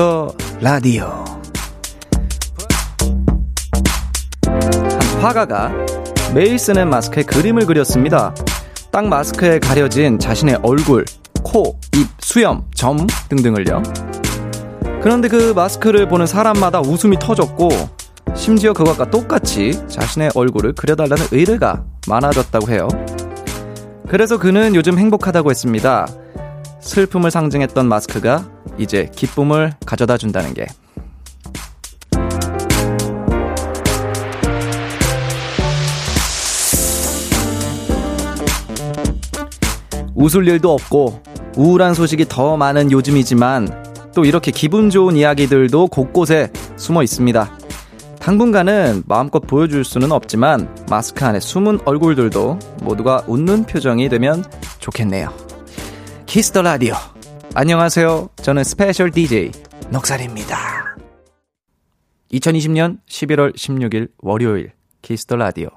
키스 더 라디오 한 화가가 매일 쓰는 마스크에 그림을 그렸습니다. 딱 마스크에 가려진 자신의 얼굴, 코, 입, 수염, 점 등등을요. 그런데 그 마스크를 보는 사람마다 웃음이 터졌고 심지어 그것과 똑같이 자신의 얼굴을 그려달라는 의뢰가 많아졌다고 해요. 그래서 그는 요즘 행복하다고 했습니다. 슬픔을 상징했던 마스크가 이제 기쁨을 가져다 준다는 게. 웃을 일도 없고 우울한 소식이 더 많은 요즘이지만 또 이렇게 기분 좋은 이야기들도 곳곳에 숨어 있습니다. 당분간은 마음껏 보여줄 수는 없지만 마스크 안에 숨은 얼굴들도 모두가 웃는 표정이 되면 좋겠네요. 키스 더 라디오. 안녕하세요. 저는 스페셜 DJ 넉살입니다. 2020년 11월 16일 월요일 키스 더 라디오.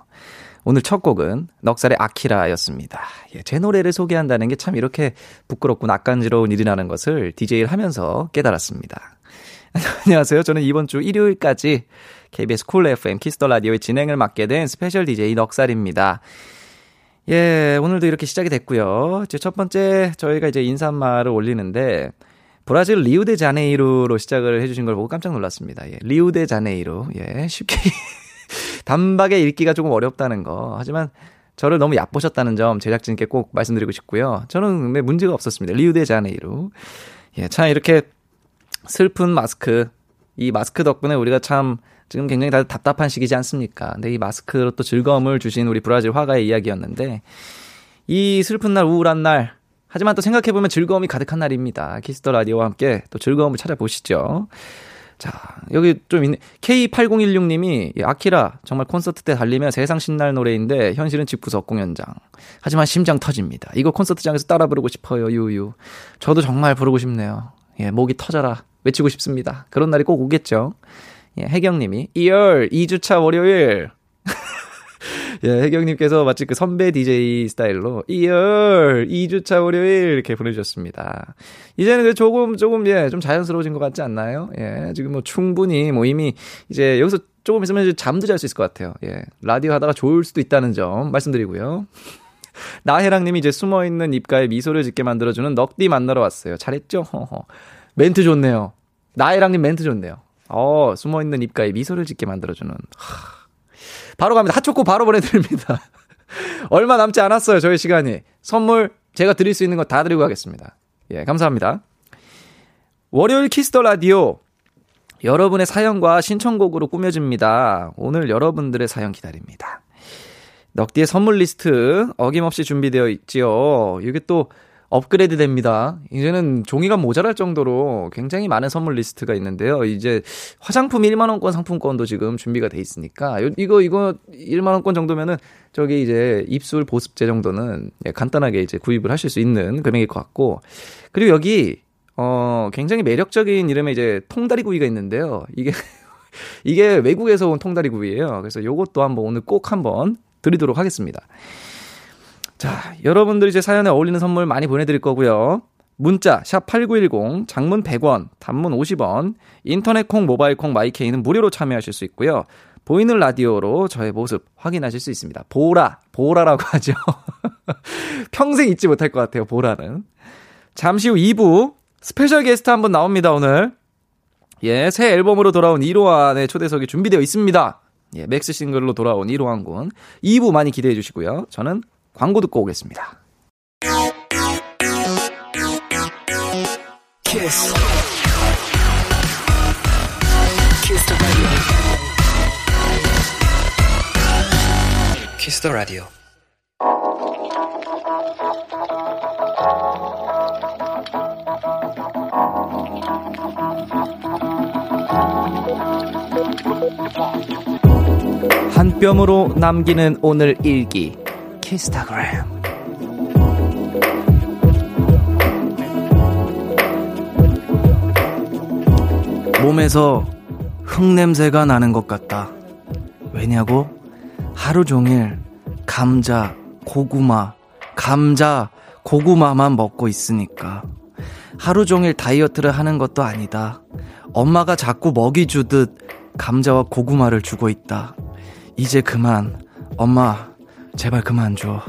오늘 첫 곡은 넉살의 아키라였습니다. 예, 제 노래를 소개한다는 게 참 이렇게 부끄럽고 낯간지러운 일이라는 것을 DJ를 하면서 깨달았습니다. 안녕하세요. 저는 이번 주 일요일까지 KBS 쿨 FM 키스 더 라디오의 진행을 맡게 된 스페셜 DJ 넉살입니다. 예, 오늘도 이렇게 시작이 됐고요. 이제 첫 번째 저희가 이제 인사말을 올리는데 브라질 리우데자네이루로 시작을 해주신 걸 보고 깜짝 놀랐습니다. 예, 리우데자네이루. 예, 쉽게 단박에 읽기가 조금 어렵다는 거. 하지만 저를 너무 얕보셨다는 점 제작진께 꼭 말씀드리고 싶고요. 저는 네, 문제가 없었습니다. 리우데자네이루. 예, 참 이렇게 슬픈 마스크. 이 마스크 덕분에 우리가 참 지금 굉장히 다들 답답한 시기지 않습니까? 근데 이 마스크로 또 즐거움을 주신 우리 브라질 화가의 이야기였는데 이 슬픈 날, 우울한 날, 하지만 또 생각해보면 즐거움이 가득한 날입니다. 키스 더 라디오와 함께 또 즐거움을 찾아보시죠. 자, 여기 좀 있네. K8016님이, 예, 아키라, 정말 콘서트 때 달리면 세상 신날 노래인데, 현실은 집 구석 공연장. 하지만 심장 터집니다. 이거 콘서트장에서 따라 부르고 싶어요, 유유. 저도 정말 부르고 싶네요. 예, 목이 터져라. 외치고 싶습니다. 그런 날이 꼭 오겠죠. 예, 혜경님이, 2월 2주차 월요일. 예, 혜경님께서 마치 그 선배 DJ 스타일로 2월 2주차 월요일 이렇게 보내주셨습니다. 이제는 그 조금, 조금, 예, 좀 자연스러워진 것 같지 않나요? 예, 지금 뭐 충분히 뭐 이미 이제 여기서 조금 있으면 이제 잠도 잘 수 있을 것 같아요. 예, 라디오 하다가 좋을 수도 있다는 점 말씀드리고요. 나혜랑님이 이제 숨어있는 입가에 미소를 짓게 만들어주는 넉디 만나러 왔어요. 잘했죠? 허허. 멘트 좋네요. 나혜랑님 멘트 좋네요. 어, 숨어있는 입가에 미소를 짓게 만들어주는. 하. 바로 갑니다. 핫초코 바로 보내드립니다. 얼마 남지 않았어요, 저희 시간이. 선물 제가 드릴 수 있는 거 다 드리고 가겠습니다. 예, 감사합니다. 월요일 키스 더 라디오. 여러분의 사연과 신청곡으로 꾸며집니다. 오늘 여러분들의 사연 기다립니다. 넉디의 선물 리스트 어김없이 준비되어 있지요. 이게 또 업그레이드 됩니다. 이제는 종이가 모자랄 정도로 굉장히 많은 선물 리스트가 있는데요. 이제 화장품 1만원권 상품권도 지금 준비가 돼 있으니까, 이거, 이거 1만원권 정도면은 저기 이제 입술 보습제 정도는 예, 간단하게 이제 구입을 하실 수 있는 금액일 것 같고, 그리고 여기, 어, 굉장히 매력적인 이름의 이제 통다리 구이가 있는데요. 이게, 이게 외국에서 온 통다리 구이예요. 그래서 요것도 한번 오늘 꼭 한번 드리도록 하겠습니다. 자, 여러분들 이 제 사연에 어울리는 선물 많이 보내드릴 거고요. 문자 샵 8910 장문 100원 단문 50원 인터넷 콩 모바일 콩 마이케이는 무료로 참여하실 수 있고요. 보이는 라디오로 저의 모습 확인하실 수 있습니다. 보라 보라라고 하죠. 평생 잊지 못할 것 같아요. 보라는. 잠시 후 2부 스페셜 게스트 한 분 나옵니다. 오늘. 예, 새 앨범으로 돌아온 1호환의 초대석이 준비되어 있습니다. 예, 맥시 싱글로 돌아온 이로한 군. 2부 많이 기대해 주시고요. 저는 광고 듣고 오겠습니다. 키스. 키스 더 라디오. 키스 더 라디오. 한 뼘으로 남기는 오늘 일기. 키스타그램 몸에서 흙냄새가 나는 것 같다. 왜냐고? 하루 종일 감자, 고구마, 감자, 고구마만 먹고 있으니까. 하루 종일 다이어트를 하는 것도 아니다. 엄마가 자꾸 먹이 주듯 감자와 고구마를 주고 있다. 이제 그만. 엄마, 제발 그만 줘.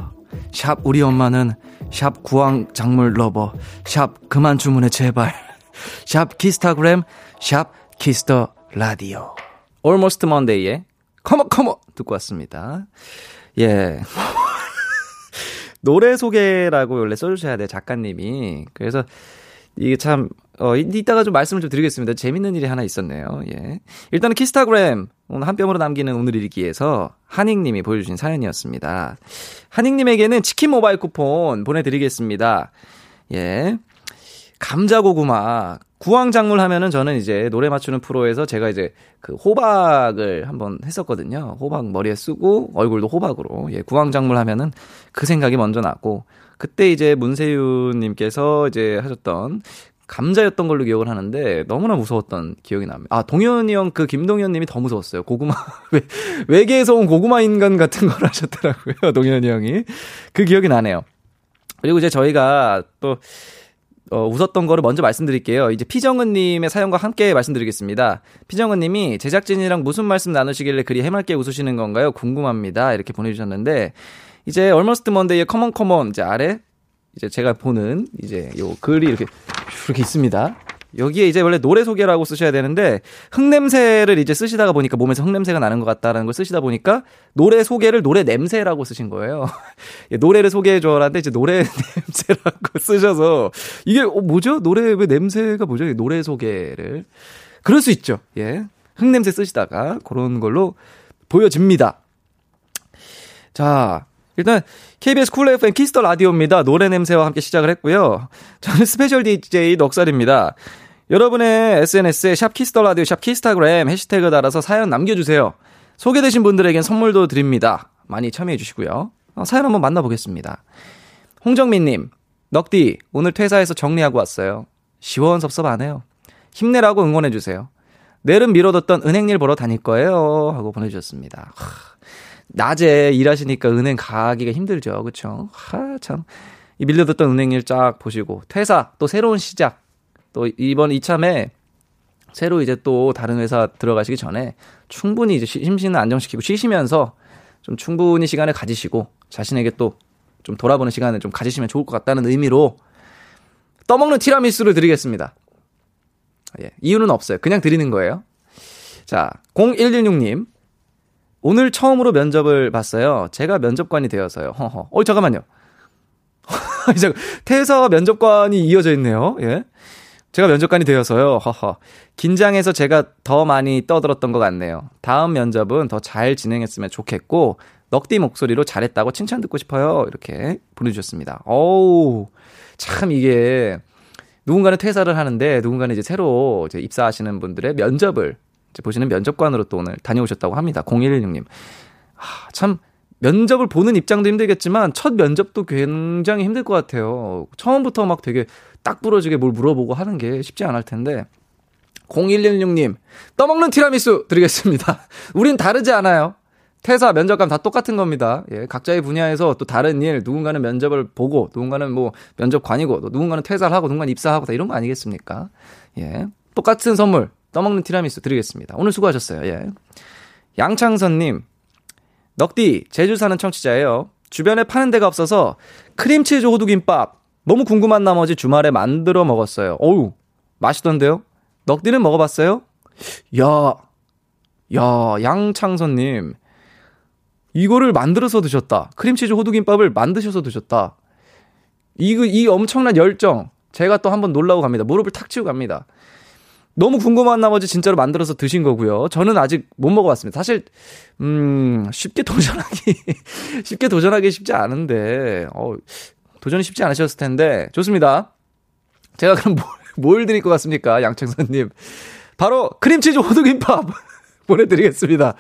샵 우리 엄마는 샵 구황 작물 러버. 샵 그만 주문해 제발. 샵 키스타그램 샵 키스 더 라디오. Almost Monday의 Come On Come On 듣고 왔습니다. 예. 노래 소개라고 원래 써주셔야 돼 작가님이. 그래서 이게 참, 어, 이따가 좀 말씀을 좀 드리겠습니다. 재밌는 일이 하나 있었네요. 예. 일단은 키스타그램, 오늘 한 뼘으로 남기는 오늘 일기에서 한익님이 보여주신 사연이었습니다. 한익님에게는 치킨 모바일 쿠폰 보내드리겠습니다. 예. 감자고구마. 구황작물 하면은 저는 이제 노래 맞추는 프로에서 제가 이제 그 호박을 한번 했었거든요. 호박 머리에 쓰고 얼굴도 호박으로. 예, 구황작물 하면은 그 생각이 먼저 났고 그때 이제 문세윤님께서 이제 하셨던 감자였던 걸로 기억을 하는데 너무나 무서웠던 기억이 납니다. 아 동현이 형 그 김동현 님이 더 무서웠어요. 고구마 외, 외계에서 온 고구마 인간 같은 걸 하셨더라고요. 동현이 형이 그 기억이 나네요. 그리고 이제 저희가 또 어, 웃었던 거를 먼저 말씀드릴게요. 이제 피정은님의 사연과 함께 말씀드리겠습니다. 피정은님이 제작진이랑 무슨 말씀 나누시길래 그리 해맑게 웃으시는 건가요? 궁금합니다. 이렇게 보내주셨는데 이제 Almost Monday의 Come On Come On 이제 아래 이제 제가 보는 이제 요 글이 이렇게 이렇게 있습니다. 여기에 이제 원래 노래 소개라고 쓰셔야 되는데 흙냄새를 이제 쓰시다가 보니까 몸에서 흙냄새가 나는 것 같다라는 걸 쓰시다 보니까 노래 소개를 노래 냄새라고 쓰신 거예요. 예, 노래를 소개해 줘라는데 이제 노래 냄새라고 쓰셔서 이게 어, 뭐죠? 노래 왜 냄새가 뭐죠? 노래 소개를 그럴 수 있죠. 예. 흙냄새 쓰시다가 그런 걸로 보여집니다. 자, 일단 KBS 쿨 FM 키스 더 라디오입니다. 노래 냄새와 함께 시작을 했고요. 저는 스페셜 DJ 넉살입니다. 여러분의 SNS에 샵 키스 더 라디오 샵 키스타그램 해시태그 달아서 사연 남겨주세요. 소개되신 분들에겐 선물도 드립니다. 많이 참여해 주시고요. 어, 사연 한번 만나보겠습니다. 홍정민님, 넉디 오늘 퇴사해서 정리하고 왔어요. 시원섭섭하네요. 힘내라고 응원해 주세요. 내일은 미뤄뒀던 은행일 보러 다닐 거예요. 하고 보내주셨습니다. 하. 낮에 일하시니까 은행 가기가 힘들죠. 그쵸? 하, 참. 이 밀려뒀던 은행일 쫙 보시고, 퇴사, 또 새로운 시작. 또 이번 이참에 새로 이제 또 다른 회사 들어가시기 전에 충분히 이제 심신을 안정시키고 쉬시면서 좀 충분히 시간을 가지시고 자신에게 또 좀 돌아보는 시간을 좀 가지시면 좋을 것 같다는 의미로 떠먹는 티라미수를 드리겠습니다. 예, 이유는 없어요. 그냥 드리는 거예요. 자, 0116님. 오늘 처음으로 면접을 봤어요. 제가 면접관이 되어서요. 허허. 어, 잠깐만요. 퇴사 면접관이 이어져 있네요. 예. 제가 면접관이 되어서요. 허허. 긴장해서 제가 더 많이 떠들었던 것 같네요. 다음 면접은 더 잘 진행했으면 좋겠고, 넉디 목소리로 잘했다고 칭찬 듣고 싶어요. 이렇게 보내주셨습니다. 어우, 참 이게, 누군가는 퇴사를 하는데, 누군가는 이제 새로 이제 입사하시는 분들의 면접을 보시는 면접관으로 또 오늘 다녀오셨다고 합니다. 0116님. 아, 참, 면접을 보는 입장도 힘들겠지만, 첫 면접도 굉장히 힘들 것 같아요. 처음부터 막 되게 딱 부러지게 뭘 물어보고 하는 게 쉽지 않을 텐데. 0116님, 떠먹는 티라미수 드리겠습니다. 우린 다르지 않아요. 퇴사, 면접관 다 똑같은 겁니다. 예, 각자의 분야에서 또 다른 일, 누군가는 면접을 보고, 누군가는 뭐 면접관이고, 또 누군가는 퇴사를 하고, 누군가는 입사하고, 다 이런 거 아니겠습니까? 예. 똑같은 선물, 떠먹는 티라미수 드리겠습니다. 오늘 수고하셨어요. 예. 양창선님, 넉디, 제주 사는 청취자예요. 주변에 파는 데가 없어서 크림치즈 호두김밥 너무 궁금한 나머지 주말에 만들어 먹었어요. 어우, 맛있던데요? 넉디는 먹어봤어요? 야, 야, 양창선님. 이거를 만들어서 드셨다. 크림치즈 호두김밥을 만드셔서 드셨다. 이, 이 엄청난 열정. 제가 또 한번 놀라고 갑니다. 무릎을 탁 치고 갑니다. 너무 궁금한 나머지 진짜로 만들어서 드신 거고요. 저는 아직 못 먹어봤습니다. 사실 음 쉽게 도전하기 쉽게 도전하기 쉽지 않은데 어 도전이 쉽지 않으셨을 텐데 좋습니다. 제가 그럼 뭘, 뭘 드릴 것 같습니까, 양청선님? 바로 크림치즈 호두김밥 보내드리겠습니다.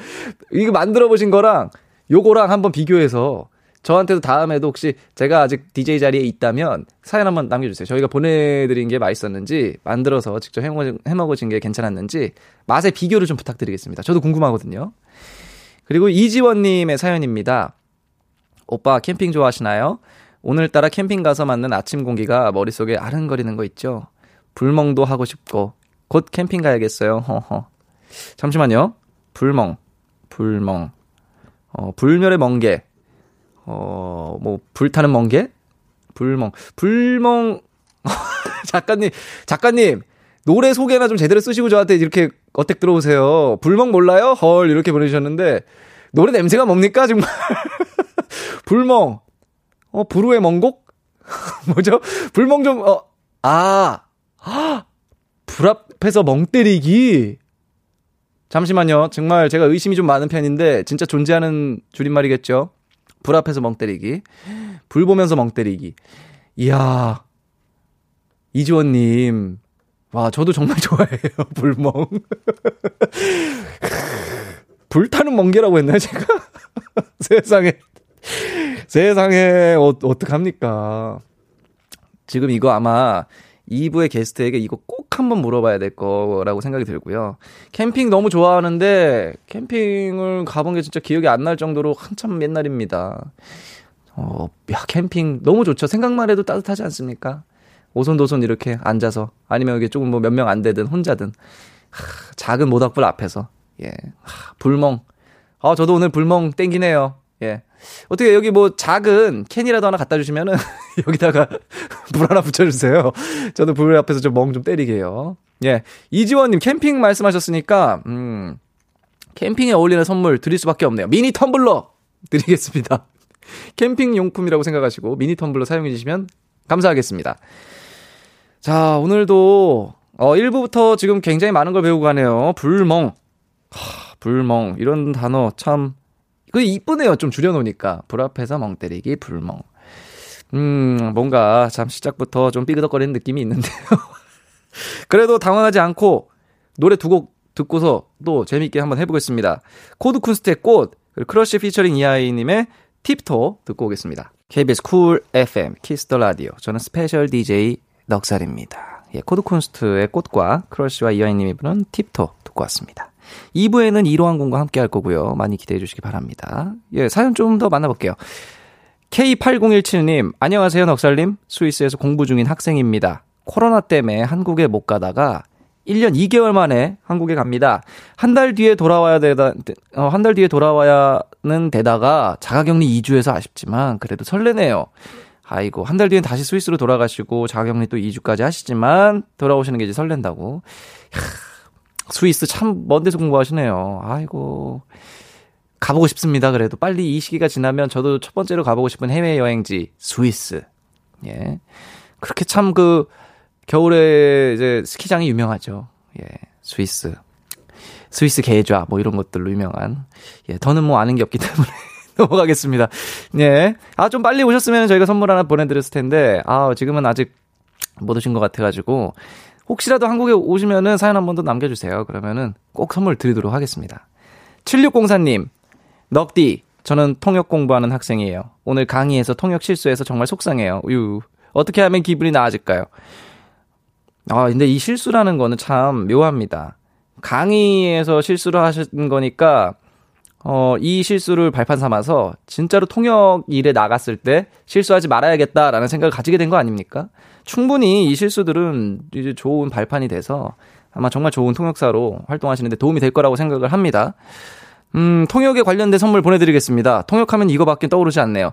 이거 만들어 보신 거랑 요거랑 한번 비교해서 저한테도 다음에도 혹시 제가 아직 DJ 자리에 있다면 사연 한번 남겨주세요. 저희가 보내드린 게 맛있었는지 만들어서 직접 해먹어진 게 괜찮았는지 맛의 비교를 좀 부탁드리겠습니다. 저도 궁금하거든요. 그리고 이지원님의 사연입니다. 오빠 캠핑 좋아하시나요? 오늘따라 캠핑 가서 맞는 아침 공기가 머릿속에 아른거리는 거 있죠? 불멍도 하고 싶고, 곧 캠핑 가야겠어요. 허허. 잠시만요. 불멍, 불멍, 어, 불멸의 멍게, 어, 뭐, 불타는 멍게? 불멍, 불멍, 작가님, 작가님, 노래 소개나 좀 제대로 쓰시고 저한테 이렇게 어택 들어오세요. 불멍 몰라요? 헐, 이렇게 보내주셨는데, 노래 냄새가 뭡니까, 정말? 불멍, 어, 불후의 멍곡? 뭐죠? 불멍 좀, 어, 아, 불 앞에서 멍 때리기? 잠시만요. 정말 제가 의심이 좀 많은 편인데, 진짜 존재하는 줄임말이겠죠? 불 앞에서 멍 때리기. 불 보면서 멍 때리기. 이야. 이지원님. 와, 저도 정말 좋아해요. 불멍. 불타는 멍게라고 했나요, 제가? 세상에. 세상에, 어, 어떡합니까? 지금 이거 아마 2부의 게스트에게 이거 꼭 한번 물어봐야 될 거라고 생각이 들고요. 캠핑 너무 좋아하는데 캠핑을 가본 게 진짜 기억이 안 날 정도로 한참 옛날입니다. 어, 야, 캠핑 너무 좋죠. 생각만 해도 따뜻하지 않습니까? 오손도손 이렇게 앉아서 아니면 이게 조금 뭐 몇 명 안 되든 혼자든 하, 작은 모닥불 앞에서 예. 하, 불멍. 아, 저도 오늘 불멍 땡기네요. 예. 어떻게 여기 뭐 작은 캔이라도 하나 갖다 주시면은 여기다가 불 하나 붙여주세요. 저도 불 앞에서 좀 멍 좀 때리게요. 예. 이지원님 캠핑 말씀하셨으니까, 음, 캠핑에 어울리는 선물 드릴 수밖에 없네요. 미니 텀블러 드리겠습니다. 캠핑 용품이라고 생각하시고 미니 텀블러 사용해 주시면 감사하겠습니다. 자, 오늘도 어 1부부터 지금 굉장히 많은 걸 배우고 가네요. 불멍. 하, 불멍 이런 단어 참 그 이쁘네요. 좀 줄여놓으니까. 불 앞에서 멍 때리기, 불멍. 음, 뭔가 참 시작부터 좀 삐그덕거리는 느낌이 있는데요. 그래도 당황하지 않고 노래 두 곡 듣고서 또 재밌게 한번 해보겠습니다. 코드 쿤스트의 꽃, 그리고 크러쉬 피처링 이하이님의 Tip Toe 듣고 오겠습니다. KBS 쿨 FM, 키스 더 라디오. 저는 스페셜 DJ 넉살입니다. 예, 코드 쿤스트의 꽃과 크러쉬와 이하이님이 부른 Tip Toe 듣고 왔습니다. 2부에는 이로한 공과 함께 할 거고요. 많이 기대해 주시기 바랍니다. 예, 사연 좀 더 만나볼게요. K8017님, 안녕하세요, 넉살님. 스위스에서 공부 중인 학생입니다. 코로나 때문에 한국에 못 가다가 1년 2개월 만에 한국에 갑니다. 한 달 뒤에 돌아와야 되다, 어, 한 달 뒤에 돌아와야는 되다가 자가격리 2주에서 아쉽지만 그래도 설레네요. 아이고, 한 달 뒤엔 다시 스위스로 돌아가시고 자가격리 또 2주까지 하시지만 돌아오시는 게 이제 설렌다고. 야, 스위스 참 먼 데서 공부하시네요. 아이고. 가보고 싶습니다. 그래도 빨리 이 시기가 지나면 저도 첫 번째로 가보고 싶은 해외 여행지 스위스. 예. 그렇게 참 그 겨울에 이제 스키장이 유명하죠. 예. 스위스. 스위스 계좌 뭐 이런 것들로 유명한. 예. 더는 뭐 아는 게 없기 때문에 넘어가겠습니다. 예. 아, 좀 빨리 오셨으면 저희가 선물 하나 보내 드렸을 텐데, 아, 지금은 아직 못 오신 것 같아 가지고, 혹시라도 한국에 오시면은 사연 한 번 더 남겨주세요. 그러면은 꼭 선물 드리도록 하겠습니다. 7604님, 넉디, 저는 통역 공부하는 학생이에요. 오늘 강의에서 통역 실수해서 정말 속상해요. 유, 어떻게 하면 기분이 나아질까요? 아, 근데 이 실수라는 거는 참 묘합니다. 강의에서 실수를 하신 거니까, 어, 이 실수를 발판 삼아서 진짜로 통역 일에 나갔을 때 실수하지 말아야겠다라는 생각을 가지게 된 거 아닙니까? 충분히 이 실수들은 이제 좋은 발판이 돼서 아마 정말 좋은 통역사로 활동하시는데 도움이 될 거라고 생각을 합니다. 음, 통역에 관련된 선물 보내드리겠습니다. 통역하면 이거밖에 떠오르지 않네요.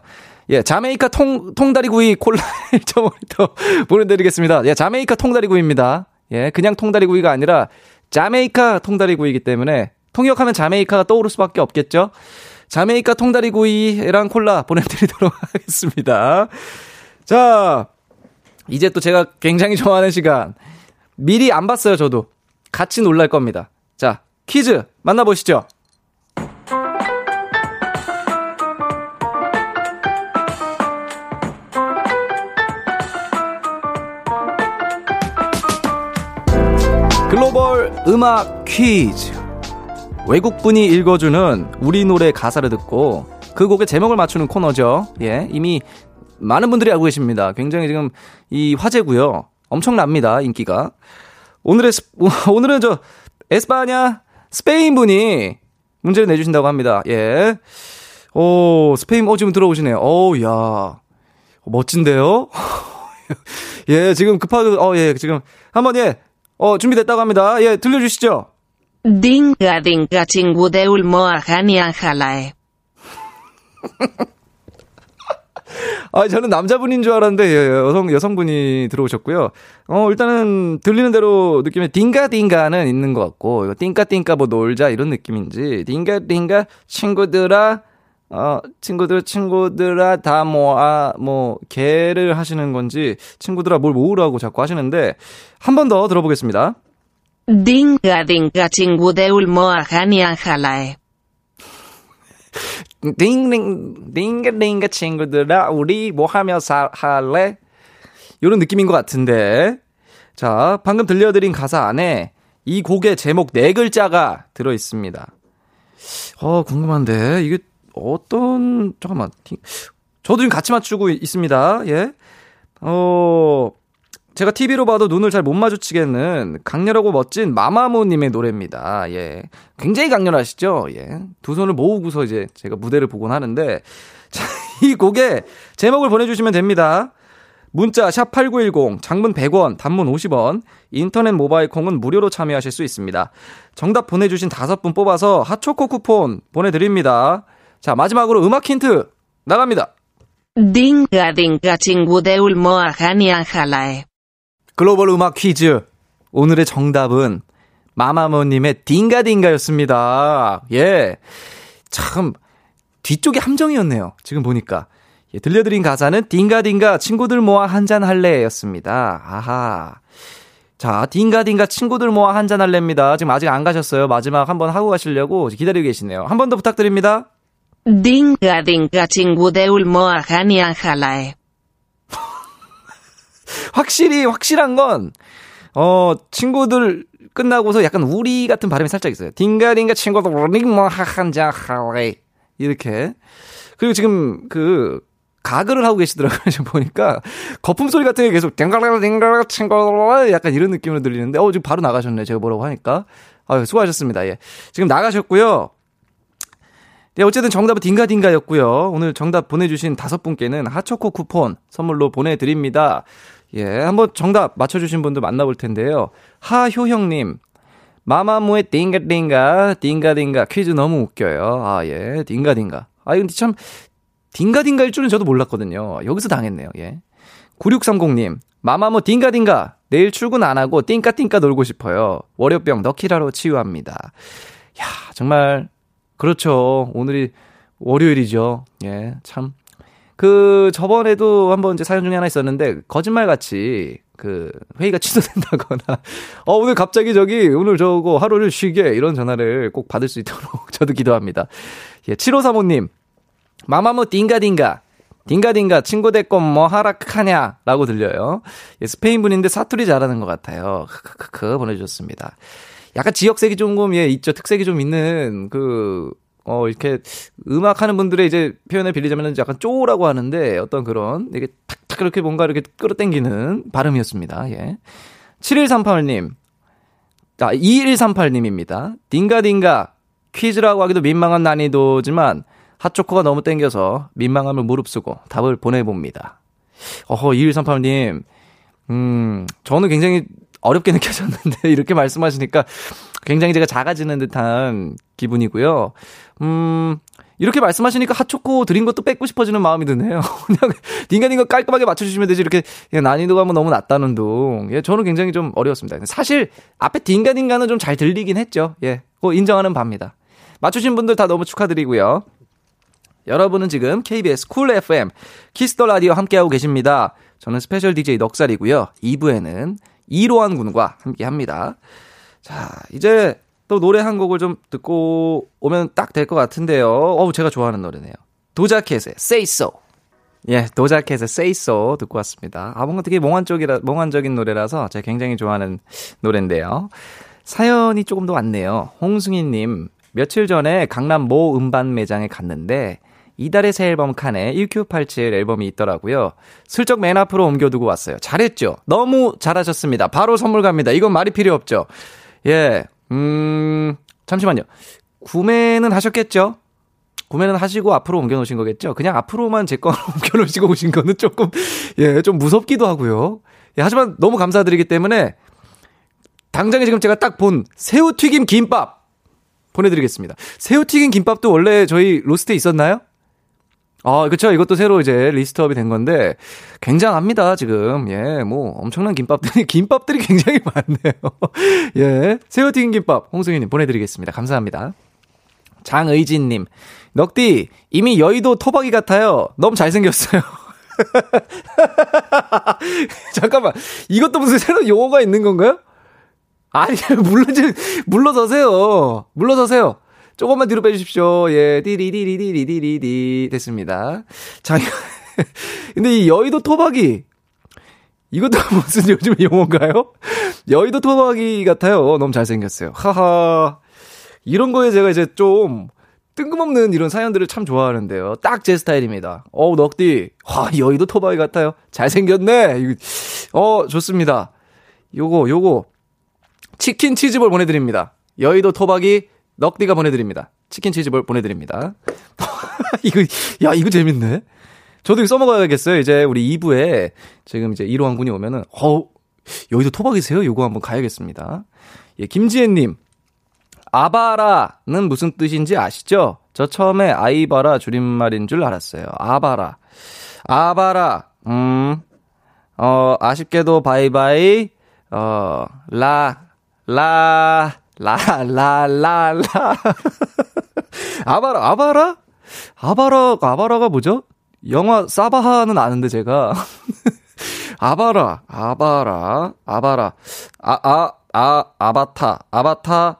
예, 자메이카 통, 통다리구이 콜라 1.5리터 보내드리겠습니다. 예, 자메이카 통다리구이입니다. 예, 그냥 통다리구이가 아니라 자메이카 통다리구이기 때문에 통역하면 자메이카가 떠오를 수밖에 없겠죠? 자메이카 통다리구이랑 콜라 보내드리도록 하겠습니다. 자, 이제 또 제가 굉장히 좋아하는 시간. 미리 안 봤어요, 저도. 같이 놀랄 겁니다. 자, 퀴즈 만나보시죠. 글로벌 음악 퀴즈. 외국분이 읽어주는 우리 노래 가사를 듣고 그 곡의 제목을 맞추는 코너죠. 예, 이미 많은 분들이 알고 계십니다. 굉장히 지금 이 화제고요. 엄청납니다, 인기가. 오늘의, 오늘은 저, 에스파냐, 스페인 분이 문제를 내주신다고 합니다. 예. 오, 스페인, 어, 지금 들어오시네요. 어우, 야. 멋진데요? 예, 지금 급하게, 어, 예, 지금. 한번, 예, 어, 준비됐다고 합니다. 예, 들려주시죠. 딩가, 딩가, 친구대울 모아하니 안할라에. 아, 저는 남자분인 줄 알았는데, 여성, 여성분이 들어오셨고요. 어, 일단은 들리는 대로 느낌에 딩가 딩가는 있는 것 같고, 이거 띵까 띵까 뭐 놀자 이런 느낌인지, 딩가 딩가 친구들아, 어, 친구들, 친구들아, 다 모아, 뭐, 개를 하시는 건지, 친구들아 뭘 모으라고 자꾸 하시는데, 한 번 더 들어보겠습니다. 딩가, 딩가, 친구대울 모아하니 안할라에. 딩딩 딩가 딩가 친구들아 우리 뭐 하며 사, 할래? 이런 느낌인 것 같은데 자 방금 들려드린 가사 안에 이 곡의 제목 네 글자가 들어 있습니다. 어 궁금한데 이게 어떤 잠깐만 저도 지금 같이 맞추고 있습니다. 예. 어 제가 TV로 봐도 눈을 잘 못 마주치겠는 강렬하고 멋진 마마무님의 노래입니다. 예. 굉장히 강렬하시죠? 예. 두 손을 모으고서 이제 제가 무대를 보곤 하는데, 자, 이 곡에 제목을 보내주시면 됩니다. 문자 샵8910 장문 100원 단문 50원 인터넷 모바일 콩은 무료로 참여하실 수 있습니다. 정답 보내주신 다섯 분 뽑아서 핫초코 쿠폰 보내드립니다. 자 마지막으로 음악 힌트 나갑니다. 딩가 딩가 친구대울 모아하니 안할라에. 글로벌 음악 퀴즈. 오늘의 정답은 마마모님의 딩가딩가였습니다. 예. 참, 뒤쪽이 함정이었네요. 지금 보니까. 예, 들려드린 가사는 딩가딩가 친구들 모아 한잔 할래 였습니다. 아하. 자, 딩가딩가 친구들 모아 한잔 할래입니다. 지금 아직 안 가셨어요. 마지막 한번 하고 가시려고 기다리고 계시네요. 한 번 더 부탁드립니다. 딩가 딩가 친구대울 모아하니 안할라에. 확실히 확실한 건, 어, 친구들 끝나고서 약간 우리 같은 발음이 살짝 있어요. 딩가딩가 친구들 링뭐 한잔 할래. 이렇게. 그리고 지금 그, 가글을 하고 계시더라고요. 지금 보니까. 거품 소리 같은 게 계속 딩가라 딩가라 친구들 약간 이런 느낌으로 들리는데, 어, 지금 바로 나가셨네. 제가 뭐라고 하니까. 아 수고하셨습니다. 예. 지금 나가셨고요. 네, 어쨌든 정답은 딩가딩가였고요. 오늘 정답 보내주신 다섯 분께는 하초코 쿠폰 선물로 보내드립니다. 예, 한번 정답 맞춰주신 분들 만나볼 텐데요. 하효형님, 마마무의 딩가딩가, 딩가딩가 퀴즈 너무 웃겨요. 아, 예, 딩가딩가. 아, 근데 참, 딩가딩가일 줄은 저도 몰랐거든요. 여기서 당했네요, 예. 9630님, 마마무 딩가딩가, 내일 출근 안 하고 띵까띵까 놀고 싶어요. 월요병 너키라로 치유합니다. 야, 정말, 그렇죠. 오늘이 월요일이죠. 예, 참. 그 저번에도 한번 이제 사연 중에 하나 있었는데 거짓말 같이 그 회의가 취소된다거나 어 오늘 갑자기 저기 오늘 저거 하루를 쉬게 이런 전화를 꼭 받을 수 있도록 저도 기도합니다. 예, 7535 님. 마마무 딩가딩가. 딩가딩가 친구 대건 뭐 하라 크하냐 라고 들려요. 예, 스페인 분인데 사투리 잘하는 것 같아요. 크크크 보내주셨습니다. 약간 지역색이 조금 예 있죠. 특색이 좀 있는 그 어, 이렇게 음악 하는 분들의 이제 표현을 빌리자면 약간 쪼라고 하는데 어떤 그런 이게 탁탁 그렇게 뭔가 이렇게 끌어당기는 발음이었습니다. 예. 7138님. 아, 2138님입니다. 딩가딩가. 퀴즈라고 하기도 민망한 난이도지만 핫초코가 너무 땡겨서 민망함을 무릅쓰고 답을 보내봅니다. 어허, 2138님. 음, 저는 굉장히 어렵게 느껴졌는데 이렇게 말씀하시니까 굉장히 제가 작아지는 듯한 기분이고요. 음, 이렇게 말씀하시니까 핫초코 드린 것도 뺏고 싶어지는 마음이 드네요. 그냥 딩가딩가 깔끔하게 맞춰주시면 되지 이렇게 난이도가 뭐 너무 낮다는 둥. 예, 저는 굉장히 좀 어려웠습니다. 사실 앞에 딩가딩가는 좀 잘 들리긴 했죠. 예, 그거 인정하는 바입니다. 맞추신 분들 다 너무 축하드리고요. 여러분은 지금 KBS 쿨 FM 키스 더 라디오 함께하고 계십니다. 저는 스페셜 DJ 넉살이고요. 2부에는 이로한 군과 함께 합니다. 자, 이제 또 노래 한 곡을 좀 듣고 오면 딱 될 것 같은데요. 어우, 제가 좋아하는 노래네요. 도자켓의 Say So. 예, 도자켓의 Say So 듣고 왔습니다. 아, 뭔가 되게 몽환적이라, 몽환적인 노래라서 제가 굉장히 좋아하는 노래인데요. 사연이 조금 더 왔네요. 홍승희님, 며칠 전에 강남 모 음반 매장에 갔는데, 이달의 새 앨범 칸에 1987 앨범이 있더라고요. 슬쩍 맨 앞으로 옮겨두고 왔어요. 잘했죠? 너무 잘하셨습니다. 바로 선물 갑니다. 이건 말이 필요 없죠? 예, 음, 잠시만요. 구매는 하셨겠죠? 구매는 하시고 앞으로 옮겨놓으신 거겠죠? 그냥 앞으로만 제 거로 옮겨놓으시고 오신 거는 조금, 예, 좀 무섭기도 하고요. 예, 하지만 너무 감사드리기 때문에 당장에 지금 제가 딱 본 새우튀김 김밥 보내드리겠습니다. 새우튀김 김밥도 원래 저희 로스트에 있었나요? 아, 그쵸. 이것도 새로 이제 리스트업이 된 건데, 굉장합니다, 지금. 예, 뭐, 엄청난 김밥들이, 김밥들이 굉장히 많네요. 예. 새우튀김 김밥, 홍승희님 보내드리겠습니다. 감사합니다. 장의진님, 넉디, 이미 여의도 토박이 같아요. 너무 잘생겼어요. 잠깐만, 이것도 무슨 새로운 용어가 있는 건가요? 아니, 물러, 물러서세요. 물러서세요. 조금만 뒤로 빼주십시오. 예, 디리리리리리리리 됐습니다. 자, 근데 이 여의도 토박이 이것도 무슨 요즘 용어인가요? 여의도 토박이 같아요. 너무 잘생겼어요. 하하. 이런 거에 제가 이제 좀 뜬금없는 이런 사연들을 참 좋아하는데요. 딱 제 스타일입니다. 어우, 넉디. 와, 여의도 토박이 같아요. 잘생겼네. 어, 좋습니다. 요거, 요거. 치킨 치즈볼 보내드립니다. 여의도 토박이 넉디가 보내드립니다. 치킨 치즈볼 보내드립니다. 이거, 야, 이거 재밌네. 저도 이거 써먹어야겠어요. 이제 우리 2부에 지금 이제 1호 항군이 오면은, 어, 여기도 토박이세요? 요거 한번 가야겠습니다. 예, 김지혜님. 아바라는 무슨 뜻인지 아시죠? 저 처음에 아이바라 줄임말인 줄 알았어요. 아바라. 아바라. 음, 어, 아쉽게도 바이바이. 어, 라, 라, 라, 라, 라, 라. 아바라, 아바라? 아바라, 아바라가 뭐죠? 영화 사바하는 아는데 제가. 아바라, 아바라, 아바라. 아, 아, 아, 아 바타, 아바타,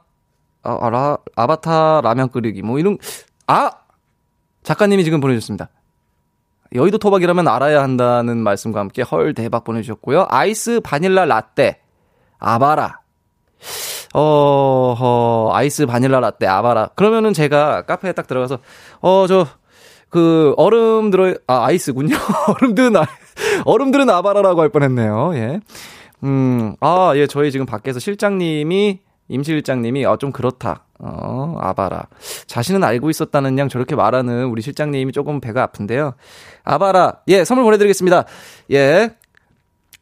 아, 아 라, 아바타 라면 끓이기. 뭐 이런, 아! 작가님이 지금 보내주셨습니다. 여의도 토박이라면 알아야 한다는 말씀과 함께 헐 대박 보내주셨고요. 아이스 바닐라 라떼, 아바라. 어, 어, 아이스 바닐라 라떼 아바라. 그러면은 제가 카페에 딱 들어가서, 어, 저, 그, 얼음 들어, 아, 아이스군요. 얼음들은, 아, 얼음들은 아바라라고 할 뻔했네요. 예. 음, 아, 예, 저희 지금 밖에서 실장님이, 임실장님이, 아, 좀 그렇다. 어, 아바라. 자신은 알고 있었다는 양 저렇게 말하는 우리 실장님이 조금 배가 아픈데요. 아바라. 예, 선물 보내드리겠습니다. 예.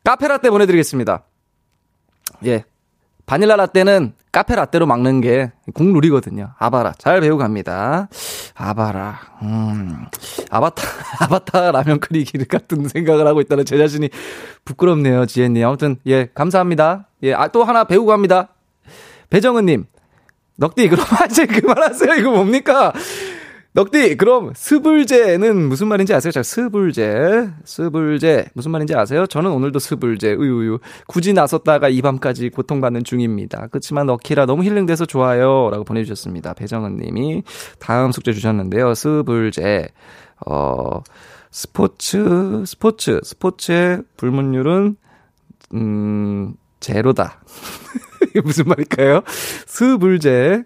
카페라떼 보내드리겠습니다. 예. 바닐라 라떼는 카페 라떼로 막는 게 국룰이거든요. 아바라. 잘 배우고 갑니다. 아바라. 음. 아바타, 아바타 라면 끓이기 같은 생각을 하고 있다는 제 자신이 부끄럽네요, 지혜님. 아무튼, 예, 감사합니다. 예, 아, 또 하나 배우고 갑니다. 배정은님. 넉디, 그럼 이제 그만하세요. 이거 뭡니까? 넉디, 그럼 스불제는 무슨 말인지 아세요? 자, 스불제, 스불제 무슨 말인지 아세요? 저는 오늘도 스불제, 우유우유. 굳이 나섰다가 이 밤까지 고통받는 중입니다. 그렇지만 넉키라 너무 힐링돼서 좋아요. 라고 보내주셨습니다. 배정은 님이 다음 숙제 주셨는데요. 스불제, 어, 스포츠, 스포츠, 스포츠의 불문율은, 음, 제로다. 이게 무슨 말일까요? 스불제.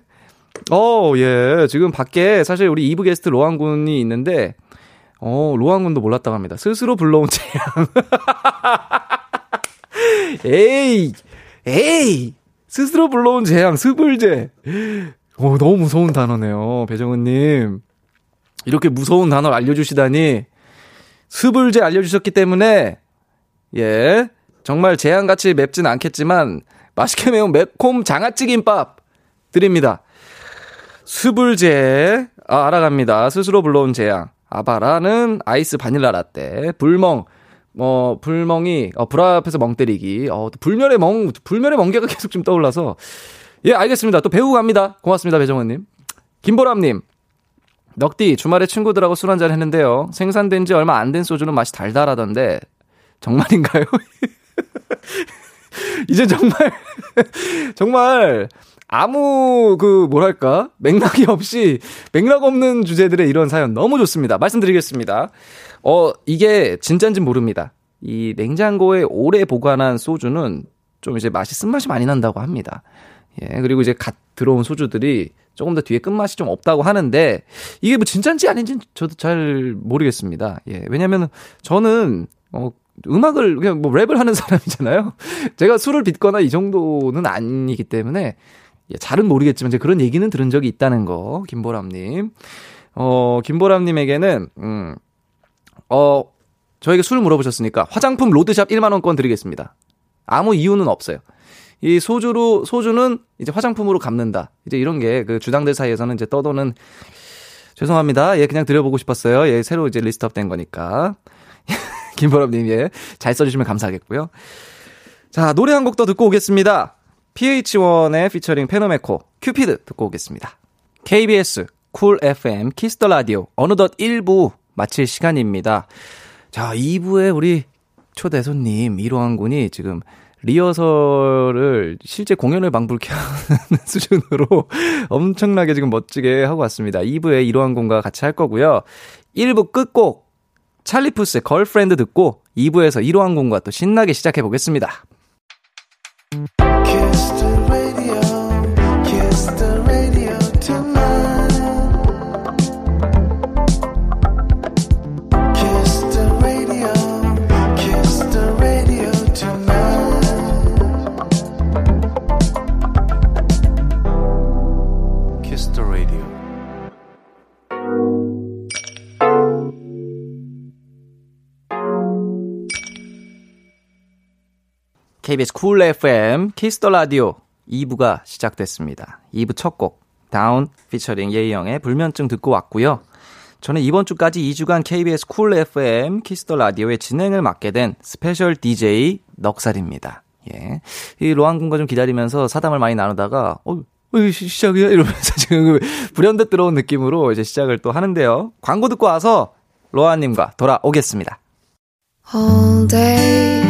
어, 예. 지금 밖에 사실 우리 2부 게스트 로한 군이 있는데, 어, 로한 군도 몰랐다고 합니다. 스스로 불러온 재앙. 에이, 에이! 스스로 불러온 재앙, 스불제. 어, 너무 무서운 단어네요. 배정은님. 이렇게 무서운 단어를 알려주시다니. 스불제 알려주셨기 때문에, 예. 정말 재앙같이 맵진 않겠지만, 맛있게 매운 매콤 장아찌 김밥 드립니다. 수불제 아, 알아갑니다. 스스로 불러온 재앙. 아바라는 아이스 바닐라 라떼. 불멍. 뭐 불멍이 어, 불 앞에서 멍 때리기. 어, 불멸의 멍 불멸의 멍게가 계속 좀 떠올라서 예, 알겠습니다. 또 배우고 갑니다. 고맙습니다, 배정원 님. 김보람 님. 넉디 주말에 친구들하고 술 한잔 했는데요. 생산된 지 얼마 안 된 소주는 맛이 달달하던데 정말인가요? 이제 정말 정말 아무 그 뭐랄까 맥락이 없이 맥락 없는 주제들의 이런 사연 너무 좋습니다. 말씀드리겠습니다. 어 이게 진짠진 모릅니다. 이 냉장고에 오래 보관한 소주는 좀 이제 맛이 쓴맛이 많이 난다고 합니다. 예 그리고 이제 갓 들어온 소주들이 조금 더 뒤에 끝맛이 좀 없다고 하는데 이게 뭐 진짠지 아닌지 저도 잘 모르겠습니다. 예 왜냐면 저는 어 음악을 그냥 뭐 랩을 하는 사람이잖아요. 제가 술을 빚거나 이 정도는 아니기 때문에 예, 잘은 모르겠지만 이제 그런 얘기는 들은 적이 있다는 거 김보람님. 어, 김보람님에게는, 음, 어, 저에게 술 물어보셨으니까 화장품 로드샵 1만원권 드리겠습니다. 아무 이유는 없어요. 이 소주로, 소주는 이제 화장품으로 갚는다. 이제 이런 게 그 주당들 사이에서는 이제 떠도는 죄송합니다. 예, 그냥 드려보고 싶었어요. 예, 새로 이제 list up 된 거니까. 김보람님, 예, 잘 써주시면 감사하겠고요. 자, 노래 한 곡 더 듣고 오겠습니다. pH-1의 피처링 페노메코, 큐피드 듣고 오겠습니다. KBS, 쿨 FM, 키스 더 라디오, 어느덧 1부 마칠 시간입니다. 자, 2부에 우리 초대 손님, 이로한 군이 지금 리허설을 실제 공연을 방불케 하는 수준으로 엄청나게 지금 멋지게 하고 왔습니다. 2부에 이로한 군과 같이 할 거고요. 1부 끝곡 찰리 푸스의 Girlfriend 듣고 2부에서 이로한 군과 또 신나게 시작해 보겠습니다. KBS 쿨 FM 키스 더 라디오 2부가 시작됐습니다. 2부 첫 곡 다운 피처링 예이영의 불면증 듣고 왔고요. 저는 이번 주까지 2주간 KBS 쿨 FM 키스 더 라디오의 진행을 맡게 된 special DJ 넉살입니다. 예. 이로한 군과 좀 기다리면서 사담을 많이 나누다가 어, 어 시작이야 이러면서 지금 불현듯 들어온 느낌으로 이제 시작을 또 하는데요. 광고 듣고 와서 로한 님과 돌아오겠습니다. All day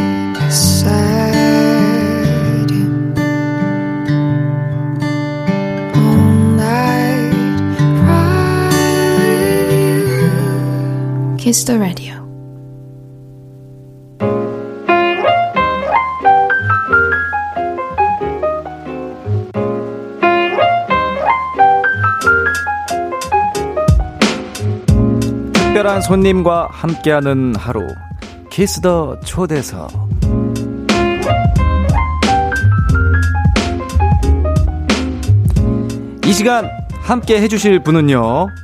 Kiss the Radio. 특별한 손님과 함께하는 하루. 키스 더 초대석. 이 시간 함께 해주실 분은요.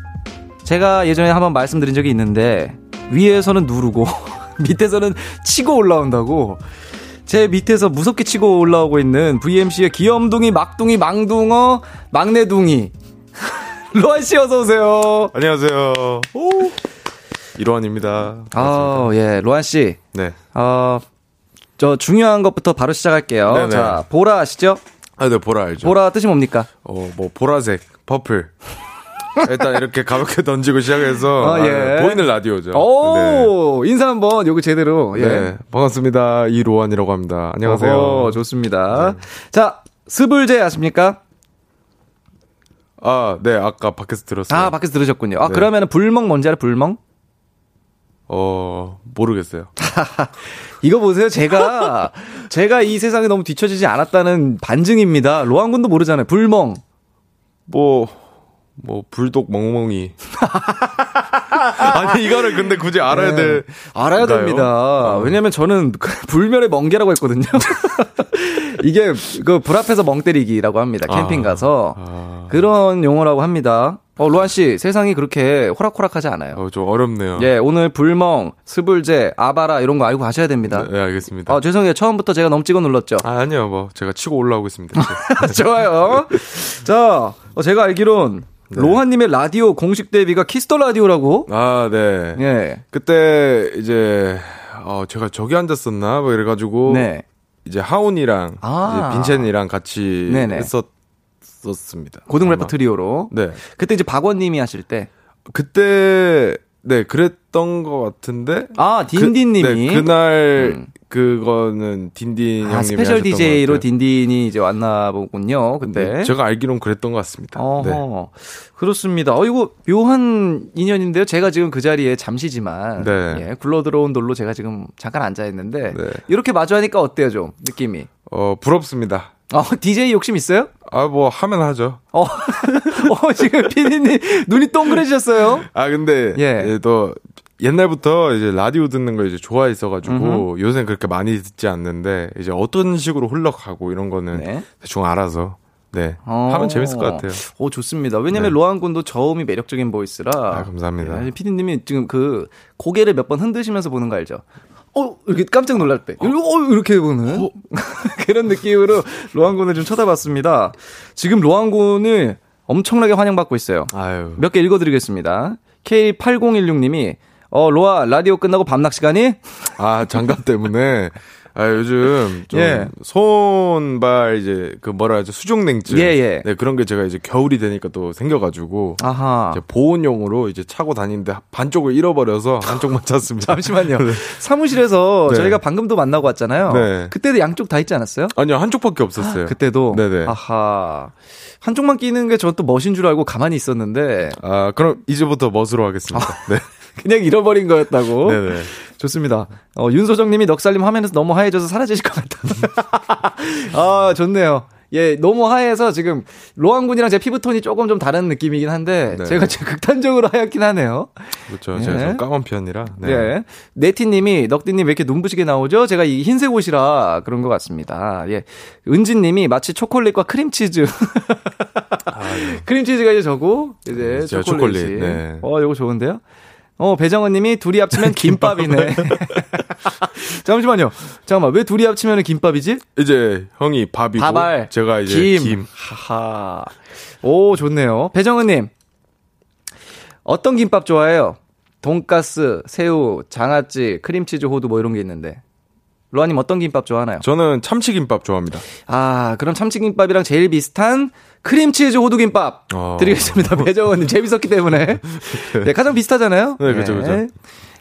제가 예전에 한번 말씀드린 적이 있는데 위에서는 누르고 밑에서는 치고 올라온다고 제 밑에서 무섭게 치고 올라오고 있는 VMC의 귀염둥이, 막둥이, 망둥어, 막내둥이 로한 씨 어서 오세요. 안녕하세요. 오. 이로한입니다. 아, 예, 로한 씨. 네. 어, 저 중요한 것부터 바로 시작할게요. 네네. 자, 보라 아시죠? 아, 네, 보라 알죠. 보라 뜻이 뭡니까? 어, 뭐 보라색, 퍼플. 일단 이렇게 가볍게 던지고 시작해서 아, 예. 아, 보이는 라디오죠. 오 네. 인사 한번 여기 제대로. 예. 네 반갑습니다 이로한이라고 합니다. 안녕하세요. 어허, 좋습니다. 네. 자 스불제 아십니까? 아, 네, 아까 밖에서 들었어요. 아, 밖에서 들으셨군요. 아, 네. 그러면 불멍 뭔지 알아? 불멍? 어, 모르겠어요. 이거 보세요. 제가, 제가 이 세상에 너무 뒤처지지 않았다는 반증입니다. 로한 군도 모르잖아요. 불멍. 뭐, 뭐 불독 멍멍이 아니 이거를 근데 굳이 알아야 네. 돼 알아야 됩니다. 아. 왜냐면 저는 불멸의 멍게라고 했거든요. 이게 그 불 앞에서 멍 때리기라고 합니다. 캠핑 아. 가서 아. 그런 용어라고 합니다. 어, 로한 씨, 세상이 그렇게 호락호락하지 않아요. 어, 좀 어렵네요. 예, 오늘 불멍, 스불제, 아바라 이런 거 알고 가셔야 됩니다. 네, 알겠습니다. 어, 죄송해요. 처음부터 제가 너무 찍어 눌렀죠. 아, 아니요. 뭐 제가 치고 올라오고 있습니다. 좋아요. 자, 어, 제가 알기론 네. 로한 님의 라디오 공식 데뷔가 키스 더 라디오라고? 아, 네. 예. 그때 이제 어 제가 저기 앉았었나 뭐 이래가지고 네. 이제 하온이랑 아. 이제 빈첸이랑 같이 네네. 했었었습니다. 고등 래퍼 트리오로. 네. 그때 이제 박원님이 하실 때. 그때 네 그랬던 것 같은데. 아 딘딘님이 그, 네, 그날 음. 그거는 딘딘 아, 형님이 special DJ로 딘딘이 이제 왔나 보군요. 그때 제가 알기론 그랬던 것 같습니다. 어허, 네. 그렇습니다. 어 이거 묘한 인연인데요. 제가 지금 그 자리에 잠시지만 네. 예, 굴러 들어온 돌로 제가 지금 잠깐 앉아 있는데 네. 이렇게 마주하니까 어때요, 좀 느낌이? 어 부럽습니다. 어 DJ 욕심 있어요? 아 뭐 하면 하죠. 어, 어 지금 피디님 눈이 동그래지셨어요. 아 근데 예. 예, 또 옛날부터 이제 라디오 듣는 걸 이제 좋아했어가지고 요새는 그렇게 많이 듣지 않는데 이제 어떤 식으로 흘러가고 이런 거는 네. 대충 알아서 네. 어. 하면 재밌을 것 같아요. 오, 좋습니다. 왜냐면 네. 로한 군도 저음이 매력적인 보이스라. 아, 감사합니다. 네, 피디님이 지금 그 고개를 몇 번 흔드시면서 보는 거 알죠? 어, 이렇게 깜짝 놀랄 때. 어, 어 이렇게 보는. 어? 그런 느낌으로 로한 군을 좀 쳐다봤습니다. 지금 로한 군을 엄청나게 환영받고 있어요. 몇 개 읽어드리겠습니다. K8016님이 어, 로아, 라디오 끝나고 밤낚 시간이? 아, 장갑 때문에. 아, 요즘 좀 예. 손발 이제 그 뭐라 하죠 수족냉증 예, 예. 네 그런 게 제가 이제 겨울이 되니까 또 생겨가지고 아하. 이제 보온용으로 이제 차고 다니는데 반쪽을 잃어버려서 한쪽만 찾습니다. 잠시만요. 네. 사무실에서 네. 저희가 방금도 만나고 왔잖아요. 네. 그때도 양쪽 다 있지 않았어요? 아니요 한쪽밖에 없었어요. 그때도 네네. 아하 한쪽만 끼는 게 저 또 멋인 줄 알고 가만히 있었는데 아 그럼 이제부터 멋으로 하겠습니다. 아. 네. 그냥 잃어버린 거였다고. 네네. 좋습니다. 어, 윤소정님이 넉살님 화면에서 너무 하얘져서 사라지실 것 같다. 아, 좋네요. 예, 너무 하얘서 지금 로한 군이랑 제 피부톤이 조금 좀 다른 느낌이긴 한데 네. 제가 좀 극단적으로 하얗긴 하네요. 그렇죠. 예. 제가 좀 까만 편이라. 네. 예. 네티님이 넉디님 왜 이렇게 눈부시게 나오죠? 제가 이 흰색 옷이라 그런 것 같습니다. 예. 은진님이 마치 초콜릿과 크림치즈. 아, 네. 크림치즈가 이제 저고 이제 초콜릿이. 초콜릿. 네. 어, 이거 좋은데요? 어, 배정원 님이 둘이 합치면 김밥이네. 잠시만요. 잠깐만, 왜 둘이 합치면 김밥이지? 이제 형이 밥이고 밥알, 제가 이제 김. 김. 하하. 오, 좋네요. 배정은 님. 어떤 김밥 좋아해요? 돈가스, 새우, 장아찌, 크림치즈, 호두 뭐 이런 게 있는데. 로한 님 어떤 김밥 좋아하나요? 저는 참치김밥 좋아합니다. 아, 그럼 참치김밥이랑 제일 비슷한 크림치즈 호두김밥 어. 드리겠습니다. 배정원님 재밌었기 때문에. 네, 가장 비슷하잖아요. 네, 그죠, 그죠. 네.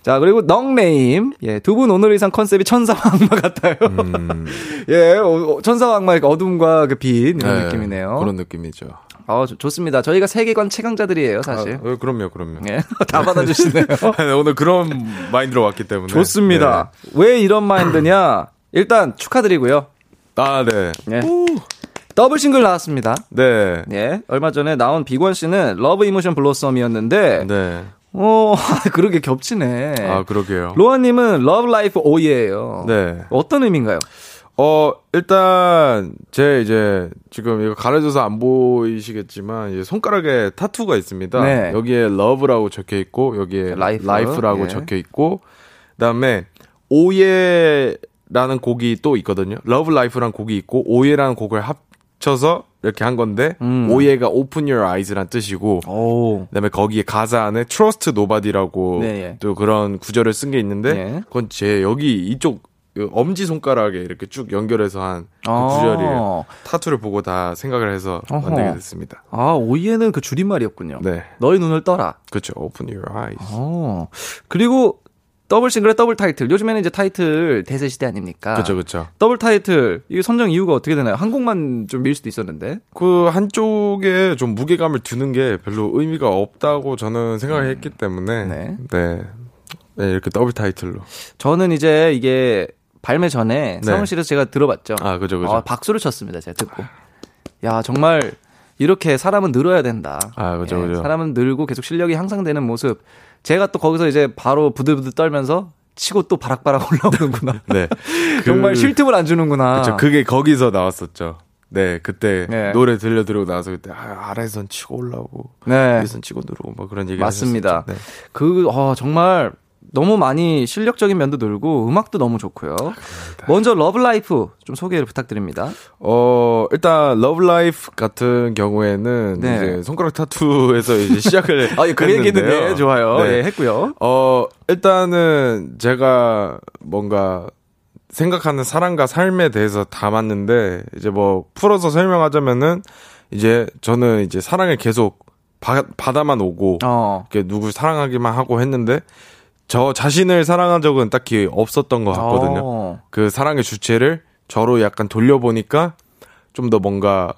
자, 그리고 넉네임. 예, 두 분 오늘 의상 컨셉이 천사와 악마 같아요. 음. 예, 어, 어, 천사와 악마의 그 어둠과 그 빛, 이런 네, 느낌이네요. 그런 느낌이죠. 어, 좋습니다. 저희가 세계관 최강자들이에요, 사실. 아, 어, 그럼요, 그럼요. 예, 다 받아주시네요. 네, 오늘 그런 마인드로 왔기 때문에. 좋습니다. 네. 왜 이런 마인드냐? 일단 축하드리고요. 아, 네. 예. 더블 싱글 나왔습니다. 네. 예. 얼마 전에 나온 비건 씨는 Love Emotion Blossom이었는데. 네. 어, 그러게 겹치네. 아, 그러게요. 로한 님은 Love Life OYE예요. 네. 어떤 의미인가요? 어, 일단, 제 이제, 지금 이거 가려져서 안 보이시겠지만, 이제 손가락에 타투가 있습니다. 네. 여기에 Love라고 적혀 있고, 여기에 Life. Life라고 예. 적혀 있고, 그 다음에, OYE라는 곡이 또 있거든요. Love Life라는 곡이 있고, OYE라는 곡을 합쳐서 이렇게 한 건데, 음. OYE가 open your eyes란 뜻이고, 오. 그 다음에 거기에 가사 안에 trust nobody라고 네, 예. 또 그런 구절을 쓴 게 있는데, 네. 그건 제 여기 이쪽 그 엄지 손가락에 이렇게 쭉 연결해서 한그 아. 구절이에요. 타투를 보고 다 생각을 해서 어허. 만들게 됐습니다. 아, OYE는 그 줄임말이었군요. 네. 너의 눈을 떠라. 그렇죠. Open your eyes. 어. 그리고 더블 싱글의 더블 타이틀. 요즘에는 이제 타이틀 대세 시대 아닙니까? 그렇죠, 그렇죠. 더블 타이틀 이게 선정 이유가 어떻게 되나요? 한 곡만 좀 밀 수도 있었는데. 그 한쪽에 좀 무게감을 두는 게 별로 의미가 없다고 저는 생각을 음. 했기 때문에 네. 네. 네, 이렇게 더블 타이틀로. 저는 이제 이게 발매 전에 네. 사무실에서 제가 들어봤죠. 아, 그죠, 그죠. 아, 박수를 쳤습니다. 제가 듣고. 야, 정말 이렇게 사람은 늘어야 된다. 아, 그죠, 예, 그죠. 사람은 늘고 계속 실력이 향상되는 모습. 제가 또 거기서 이제 바로 부들부들 떨면서 치고 또 바락바락 올라오는구나. 네. 정말 그, 쉴 틈을 안 주는구나. 그쵸. 그게 거기서 나왔었죠. 네, 그때 네. 노래 들려드리고 나서 그때 아, 아래선 치고 올라오고 네. 위선 치고 누르고 뭐 그런 얘기 맞습니다. 네. 그 어, 정말 너무 많이 실력적인 면도 늘고 음악도 너무 좋고요. 아, 먼저 Love Life 좀 소개를 부탁드립니다. 어, 일단 Love Life 같은 경우에는 네. 이제 손가락 타투에서 이제 시작을 아, 예, 그 얘기는 네, 좋아요. 네. 예, 했고요. 어, 일단은 제가 뭔가 생각하는 사랑과 삶에 대해서 담았는데 이제 뭐 풀어서 설명하자면은 이제 저는 이제 사랑을 계속 바, 받아만 오고 어. 이렇게 누구 사랑하기만 하고 했는데 저 자신을 사랑한 적은 딱히 없었던 것 같거든요. 어. 그 사랑의 주체를 저로 약간 돌려보니까 좀 더 뭔가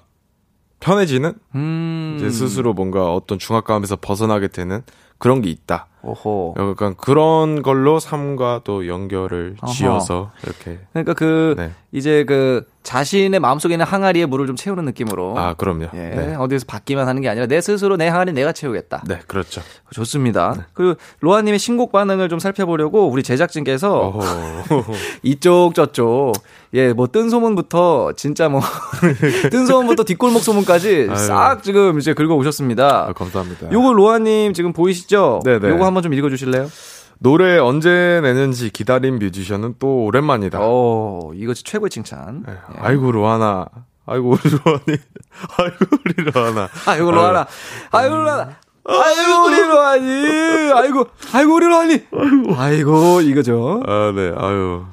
편해지는 음. 제 스스로 뭔가 어떤 중압감에서 벗어나게 되는 그런 게 있다. 오호. 약간 그런 걸로 삶과 또 연결을 어허. 지어서 이렇게 그러니까 그 네. 이제 그 자신의 마음속에 있는 항아리에 물을 좀 채우는 느낌으로. 아 그럼요. 예, 네. 어디서 받기만 하는 게 아니라 내 스스로 내 항아리 내가 채우겠다. 네, 그렇죠. 좋습니다. 그리고 로아 님의 신곡 반응을 좀 살펴보려고 우리 제작진께서. 이쪽 저쪽 예 뭐 뜬 소문부터 진짜 뭐 뜬 소문부터 뒷골목 소문까지 아유. 싹 지금 이제 긁어 오셨습니다. 아, 감사합니다. 요거 로아 님 지금 보이시죠? 네네. 요거 한번 좀 읽어 주실래요? 노래 언제 내는지 기다린 뮤지션은 또 오랜만이다. 어 이거 최고의 칭찬. 네. 예. 아이고 로하나. 아이고 우리 로한이. 아이고 우리 로한아. 아이고 로한아, 아이고 로한아, 아이고 우리 로한이, 아이고 아이고 우리 로한이, 아이고 이거죠. 아, 네. 아유.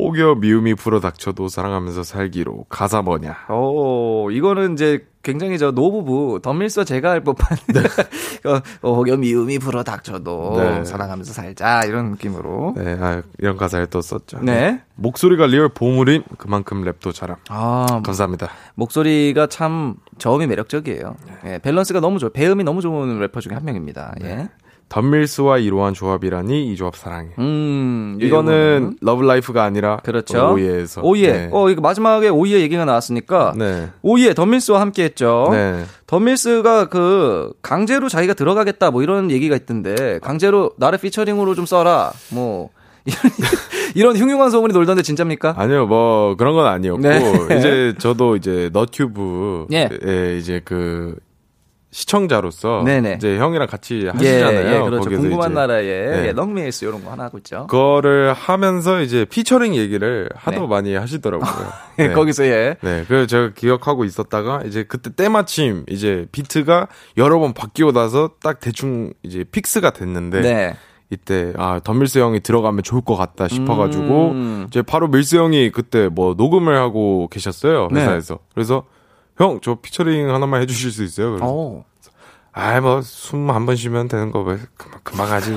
혹여 미움이 불어 닥쳐도 사랑하면서 살기로 가사 뭐냐. 오, 이거는 이제 굉장히 저 노부부 던밀스 제가 할 법한 어, 어, 혹여 미움이 불어 닥쳐도 네. 사랑하면서 살자 이런 느낌으로. 네, 아, 이런 가사를 또 썼죠. 네. 목소리가 real 보물인 그만큼 랩도 잘함. 아 감사합니다. 목소리가 참 저음이 매력적이에요. 예, 밸런스가 너무 좋아요. 배음이 너무 좋은 래퍼 중에 한 명입니다. 예. 던밀스와 이로한 조합이라니 이 조합 사랑해. 음, 이거는 Love Life가 아니라 그렇죠. OYE에서. OYE. 네. 어, 이거 마지막에 OYE 얘기가 나왔으니까 네. OYE 던밀스와 함께 했죠. 네. 던밀스가 그 강제로 자기가 들어가겠다 뭐 이런 얘기가 있던데 강제로 나를 피처링으로 좀 써라 뭐 이런 이런 흉흉한 소문이 돌던데 진짜입니까? 아니요, 뭐 그런 건 아니었고 네. 이제 저도 이제 너튜브 예. 에 이제 그 시청자로서 네네. 이제 형이랑 같이 하시잖아요. 예, 예, 그렇죠. 거기서 궁금한 나라에 네. 예, 넉밀스 이런 거 하나 하고 있죠. 그거를 하면서 이제 피처링 얘기를 하도 네. 많이 하시더라고요. 예, 네. 거기서 예. 네, 그래서 제가 기억하고 있었다가 이제 그때 때마침 이제 비트가 여러 번 바뀌고 나서 딱 대충 이제 fix가 됐는데 네. 이때 아 던밀스 형이 들어가면 좋을 것 같다 싶어가지고 음. 이제 바로 밀스 형이 그때 뭐 녹음을 하고 계셨어요 네. 회사에서 그래서 형 저 피처링 하나만 해주실 수 있어요? 그래서 어. 아뭐 숨 한 번 쉬면 되는 거 왜 금방, 금방 하지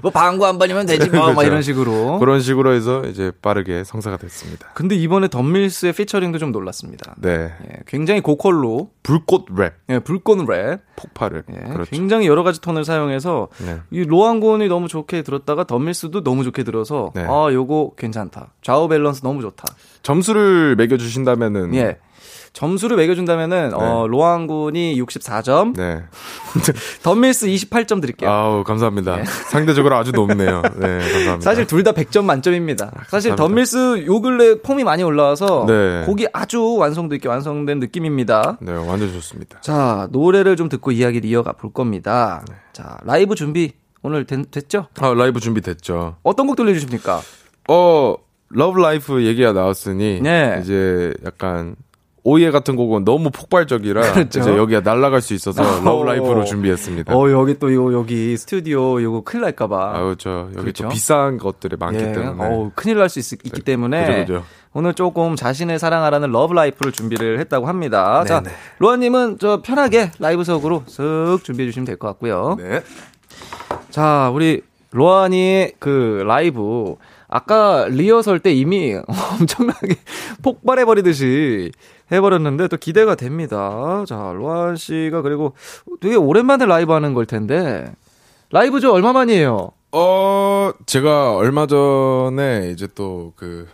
뭐 방구 한 번이면 되지 뭐, 막 그렇죠. 이런 식으로. 그런 식으로 해서 이제 빠르게 성사가 됐습니다. 근데 이번에 던밀스의 피처링도 좀 놀랐습니다. 네 예, 굉장히 고퀄로 불꽃 랩 예, 불꽃 랩 폭발을 예, 그렇죠. 굉장히 여러 가지 톤을 사용해서 네. 이 로한군이 너무 좋게 들었다가 던밀스도 너무 좋게 들어서 네. 아 요거 괜찮다. 좌우 밸런스 너무 좋다. 점수를 매겨 주신다면은 예. 점수를 매겨준다면은 어, 로한 군이 64점, 네. 덤밀스 28점 드릴게요. 아우 감사합니다. 상대적으로 아주 높네요. 네 감사합니다. 사실 둘 다 100점 만점입니다. 사실 감사합니다. 덤밀스 요 근래 폼이 많이 올라와서 네. 곡이 아주 완성도 있게 완성된 느낌입니다. 네 완전 좋습니다. 자 노래를 좀 듣고 이야기를 이어가 볼 겁니다. 네. 자 라이브 준비 오늘 된- 됐죠? 아 라이브 준비 됐죠. 어떤 곡 들려주십니까? 어 Love Life 얘기가 나왔으니 네. 이제 약간 Oh Yeah 같은 곡은 너무 폭발적이라 그렇죠. 이제 여기가 날아갈 수 있어서 어. Love Life로 준비했습니다. 어 여기 또 요 여기 스튜디오 요거 큰일 날까봐. 아유 저 여기 그렇죠. 또 비싼 것들이 많기 예, 때문에 어우, 큰일 날 수 있기 때문에 그죠, 그죠. 오늘 조금 자신을 사랑하라는 Love Life를 준비를 했다고 합니다. 자, 네네. 로한님은 저 편하게 라이브석으로 쓱 준비해 주시면 될 것 같고요. 네. 자, 우리 로아니의 그 라이브 아까 리허설 때 이미 엄청나게 폭발해버리듯이 해버렸는데 또 기대가 됩니다. 자, 로안 씨가 그리고 되게 오랜만에 라이브 하는 걸 텐데 라이브죠 얼마 만이에요? 어 제가 얼마 전에 이제 또 그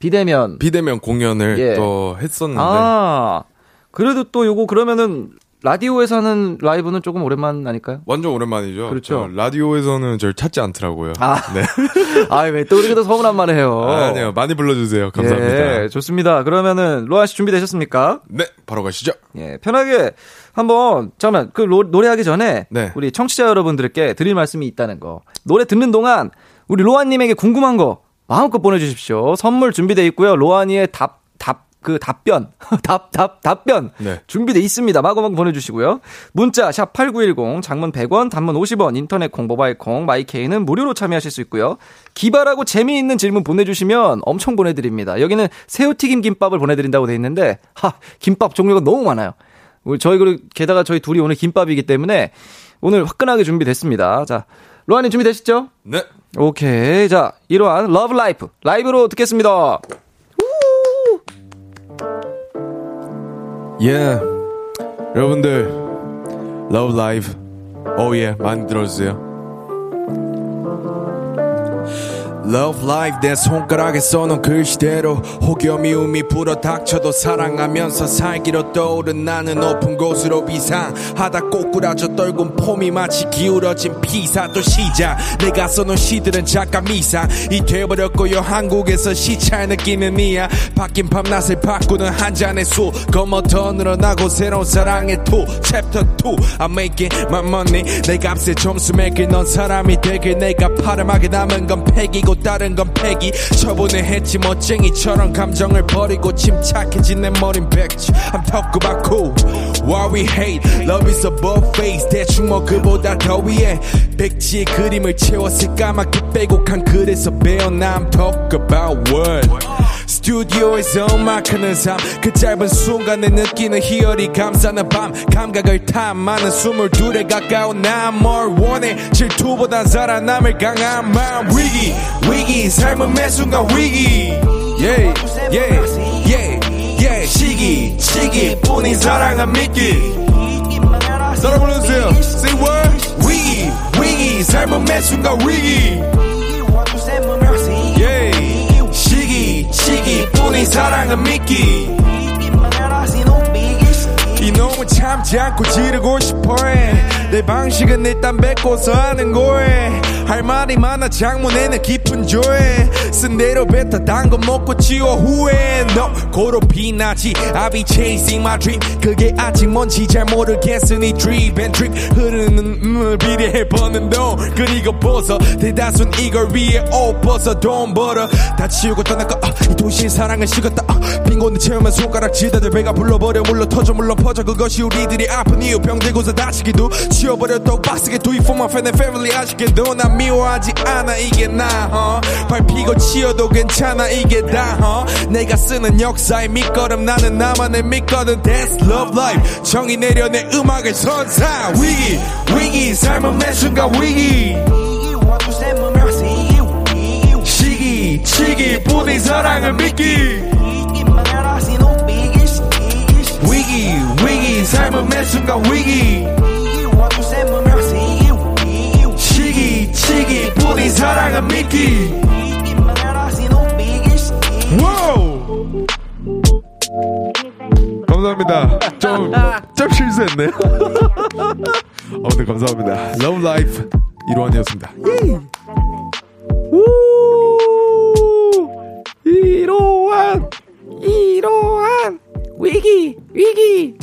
비대면. 비대면 공연을 예. 또 했었는데 아, 그래도 또 요거 그러면은 라디오에서 하는 라이브는 조금 오랜만 아닐까요? 완전 오랜만이죠. 그렇죠. 저 라디오에서는 저를 찾지 않더라고요. 아, 네. 아, 왜또 그렇게 또 서운한 말을 해요? 아 니요 많이 불러주세요. 감사합니다. 예, 좋습니다. 그러면은 로아 씨 준비되셨습니까? 네 바로 가시죠. 예, 편하게 한번 잠깐만 그 로- 노래하기 전에 네. 우리 청취자 여러분들께 드릴 말씀이 있다는 거. 노래 듣는 동안 우리 로아님에게 궁금한 거 마음껏 보내주십시오. 선물 준비돼 있고요. 로아니의 답, 답, 그 답변, 답, 답, 답변 네. 준비돼 있습니다. 마구마구 보내주시고요. 문자 샵 #8910 장문 100원, 단문 50원, 인터넷 콩, 모바일 콩, my K는 무료로 참여하실 수 있고요. 기발하고 재미있는 질문 보내주시면 엄청 보내드립니다. 여기는 새우튀김 김밥을 보내드린다고 돼 있는데 하 김밥 종류가 너무 많아요. 우리 저희 그리고 게다가 저희 둘이 오늘 김밥이기 때문에 오늘 화끈하게 준비됐습니다. 자, 로한님 준비되시죠? 네. 오케이. 자, 이러한 Love Life 라이브로 듣겠습니다. 예. 여러분들 Love Life Oh Yeah 많이 들어주세요. Love life 내 손가락에 써놓은 글씨대로. 혹여 미움이 불어 닥쳐도 사랑하면서 살기로 떠오른 나는 높은 곳으로 비상하다 꼬꾸라져 떨군 폼이 마치 기울어진 피사 또 시작. 내가 써놓은 시들은 잠깐 미상이 돼버렸고요 한국에서 시차의 느낌은 이야. 바뀐 밤낮을 바꾸는 한 잔의 술 검어 더 늘어나고 새로운 사랑의 투 챕터 2 I'm making my money. 내 값에 점수 매길 넌 사람이 되길. 내가 파렴하게 남은 건 팩이고 다른 건 팩이 저번에 했지 멋쟁이처럼 감정을 버리고 침착해진 내 머린 백지. I'm talk about cool. Why we hate. Love is above face. 대충 뭐 그보다 더 위에. 백지의 그림을 채웠을 까맣게 빼곡한 글에서 배어나. I'm talk about what 스튜디오에서 음악 하는 삶 그 짧은 순간에 느끼는 희열이 감싸는 밤 감각을 탐 많은 스물둘에 가까운 난뭘 원해 질투보단 살아남을 강한 마음. 위기 위기 삶은 매 순간 위기. Yeah yeah yeah yeah. 시기 시기 뿐인 사랑은 미끼 따라 불러주세요. Say what? 위기 위기 삶은 매 순간 위기 시기 시기 뿐인 사랑은 미끼. 이놈은 참지 않고 지르고 싶어해. 내 방식은 일단 뱉고서 하는 거에 할 말이 많아 장문에는 깊은 조에 쓴 대로 뱉어 단거 먹고 지워 후회. 너 고로 비나지. I be chasing my dream. 그게 아직 뭔지 잘 모르겠으니 drip and drip 흐르는 음을 비례해 버는 돈 그리고 벗어. 대다수는 이걸 위해 옷 벗어 돈 벌어. 다 치우고 떠나가 아, 이 도시의 사랑은 식었다. 아, 빈곤을 채우면 손가락질다들 배가 불러버려. 물러 터져 물론 퍼져. 그것이 우리들이 아픈 이유. 병들고서 다치기도 치워버려 또 빡세게 do it for my friend and family. 아쉽게도 난 미워하지 않아 이게 나 uh. 밟히고 치워도 괜찮아 이게 다 uh. 내가 쓰는 역사의 밑거름 나는 나만의 밑거름 That's love life. 정의 내려 내 음악을 선사. 위기 위기 삶은 매 순간 위기. 시기 시기 뿐인 사랑을 믿기. 위기 위기 삶은 매 순간 위기 시기 뿐인 사랑은 믿기 와우 감사합니다 좀, 좀 실수했네요 아무튼 감사합니다 Love Life 이로한이었습니다 우! 이로한! 이로한! 위기! 위기!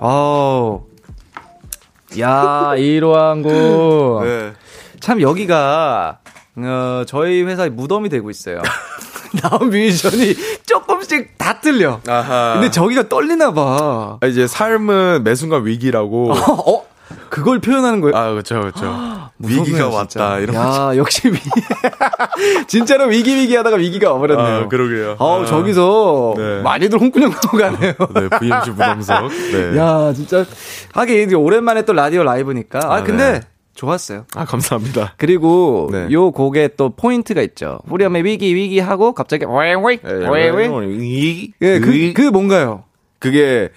아우. 야, 이로한 군. 네. 참 여기가, 어, 저희 회사의 무덤이 되고 있어요. 나온 뮤지션이 조금씩 다 틀려. 아하. 근데 저기가 떨리나 봐. 아, 이제 삶은 매 순간 위기라고. 어? 그걸 표현하는 거예요? 아, 그렇죠, 그렇죠. 위기가. 왔다 이런. 야, 역시 위 진짜로 위기 위기 하다가 위기가 와버렸네요. 아, 그러게요. 아우, 아. 저기서 네. 많이들 홍군형 하고 가네요. 네, VMC 무덤석. 네. 야, 진짜 하긴 이제 오랜만에 또 라디오 라이브니까. 아, 아, 근데 네. 좋았어요. 아, 감사합니다. 그리고 네. 요 곡에 또 포인트가 있죠. 후렴에 위기 위기 하고 갑자기 웨웨 위기? 예, 그, 그 뭔가요? 그게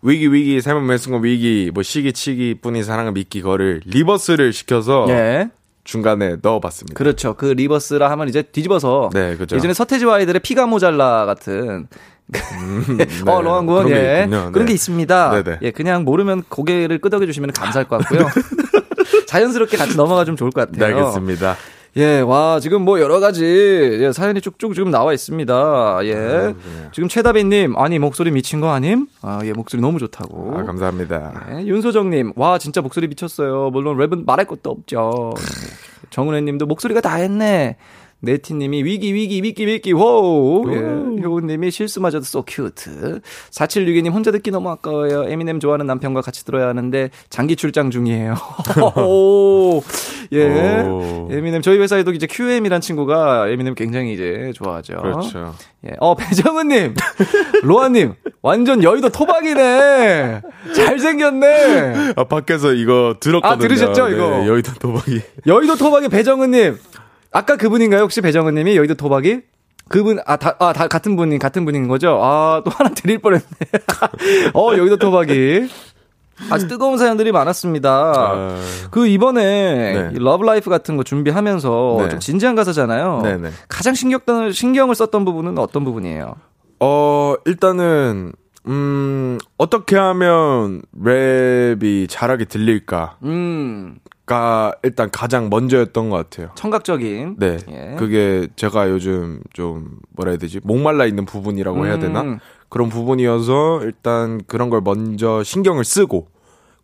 위기 위기 삶은 매 순간 위기 뭐 시기 치기 뿐인 사랑을 믿기 거를 reverse를 시켜서 예. 중간에 넣어봤습니다. 그렇죠. 그 reverse라 하면 이제 뒤집어서 네, 그죠. 예전에 서태지와 아이들의 피가 모자라 같은 어, 로한군, 음, 그런 게 예. 있군요. 그런 네. 게 있습니다. 네네. 예, 그냥 모르면 고개를 끄덕여 주시면 감사할 것 같고요. 자연스럽게 같이 넘어가 주면 좋을 것 네, 같아요. 알겠습니다. 예, 와, 지금 뭐 여러 가지 예, 사연이 쭉쭉 지금 나와 있습니다. 예. 지금 최다빈님, 아니, 목소리 미친 거 아님? 아, 예, 목소리 너무 좋다고. 아, 감사합니다. 예, 윤소정님, 와, 진짜 목소리 미쳤어요. 물론 랩은 말할 것도 없죠. 정은혜 님도 목소리가 다 했네. 네티님이 위기 위기 위기 위기 호우 예. 효우님이 실수마저도 so cute 4762님 혼자 듣기 너무 아까워요 에미넴 좋아하는 남편과 같이 들어야 하는데 장기 출장 중이에요 오, 예 오. 에미넴 저희 회사에도 이제 QM이란 친구가 에미넴 굉장히 이제 좋아하죠 그렇죠. 예. 어, 배정은님, 로한님, 완전 여의도 토박이네. 잘생겼네. 아, 밖에서 이거 들었거든요. 아, 들으셨죠, 이거? 네, 여의도 토박이. 여의도 토박이 배정은님. 아까 그분인가요? 혹시 배정은 님이 여의도 토박이? 그분, 아, 다, 아, 다 같은 분인, 같은 분인 거죠? 아, 또 하나 드릴 뻔 했네. 어, 여의도 토박이. 아주 뜨거운 사연들이 많았습니다. 아, 그 이번에 네. 이 Love Life 같은 거 준비하면서 네. 좀 진지한 가사잖아요. 네네. 가장 신경, 신경을 썼던 부분은 어떤 부분이에요? 어, 일단은, 음, 어떻게 하면 랩이 잘하게 들릴까 가 음, 일단 가장 먼저였던 것 같아요. 청각적인. 네. 예. 그게 제가 요즘 좀 뭐라 해야 되지? 목말라 있는 부분이라고 해야 되나? 음. 그런 부분이어서 일단 그런 걸 먼저 신경을 쓰고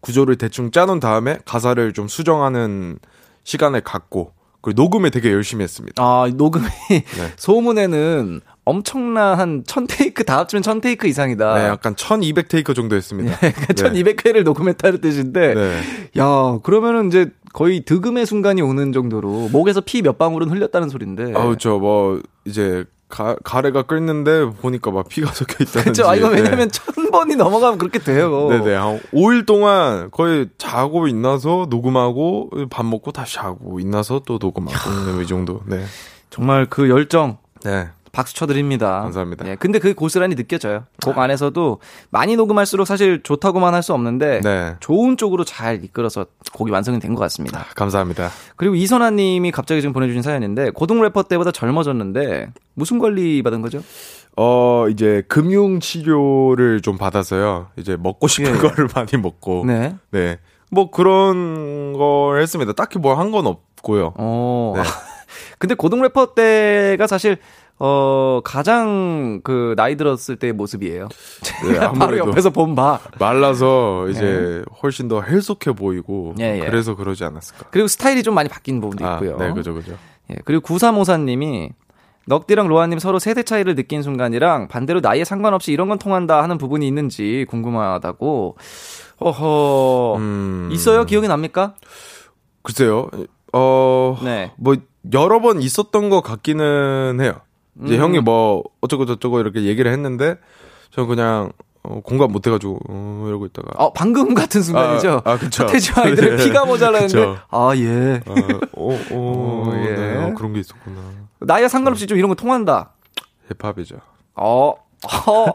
구조를 대충 짜놓은 다음에 가사를 좀 수정하는 시간을 갖고 그리고 녹음에 되게 열심히 했습니다. 아, 녹음이 네. 소문에는 엄청난 한 1000테이크 다 합치면 1000테이크 이상이다. 네, 약간 1200 테이크 정도 했습니다. 그러니까 1200회를 녹음했다는 뜻인데 네. 야, 그러면은 이제 거의 득음의 순간이 오는 정도로 목에서 피 몇 방울은 흘렸다는 소린데. 아우 저뭐 이제 가, 가래가 끓는데 보니까 막 피가 섞여 있다는 그렇죠. 아, 이거 왜냐면 천 번이 넘어가면 그렇게 돼요. 네네 한 5일 동안 거의 자고 있나서 녹음하고 밥 먹고 다시 자고 있나서 또 녹음하고 네, 이 정도 네. 정말 그 열정 네. 박수 쳐드립니다. 감사합니다. 예, 근데 그게 고스란히 느껴져요. 곡 안에서도 많이 녹음할수록 사실 좋다고만 할 수 없는데 네. 좋은 쪽으로 잘 이끌어서 곡이 완성이 된 것 같습니다. 감사합니다. 그리고 이선아님이 갑자기 지금 보내주신 사연인데 고등 래퍼 때보다 젊어졌는데 무슨 관리 받은 거죠? 어 이제 금융 치료를 좀 받아서요. 이제 먹고 싶은 예. 거를 많이 먹고 네. 네. 뭐 그런 걸 했습니다. 딱히 뭘 한 건 없고요. 어. 네. 근데 고등 래퍼 때가 사실 어 가장 그 나이 들었을 때의 모습이에요. 네, 바로 아무래도 옆에서 본 바. 말라서 이제 훨씬 더 헬속해 보이고 예, 예. 그래서 그러지 않았을까. 그리고 스타일이 좀 많이 바뀐 부분도 아, 있고요. 네, 그죠, 그죠. 예, 그리고 9354님이 넉디랑 로아님 서로 세대 차이를 느낀 순간이랑 반대로 나이에 상관없이 이런 건 통한다 하는 부분이 있는지 궁금하다고. 어허. 음, 있어요? 기억이 납니까? 글쎄요. 어, 네. 뭐 여러 번 있었던 것 같기는 해요. 이제 음. 형이 뭐 어쩌고 저쩌고 이렇게 얘기를 했는데 저는 그냥 어, 공감 못 해가지고 어, 이러고 있다가 어, 방금 같은 순간이죠? 아, 아, 그쵸. 서태지 아이들의 네. 피가 모자라는데. 아, 예. 어, 어, 어, 어, 예. 네, 어, 그런 게 있었구나. 나이에 상관없이 좀 이런 거 통한다. 힙합이죠. 어, 어,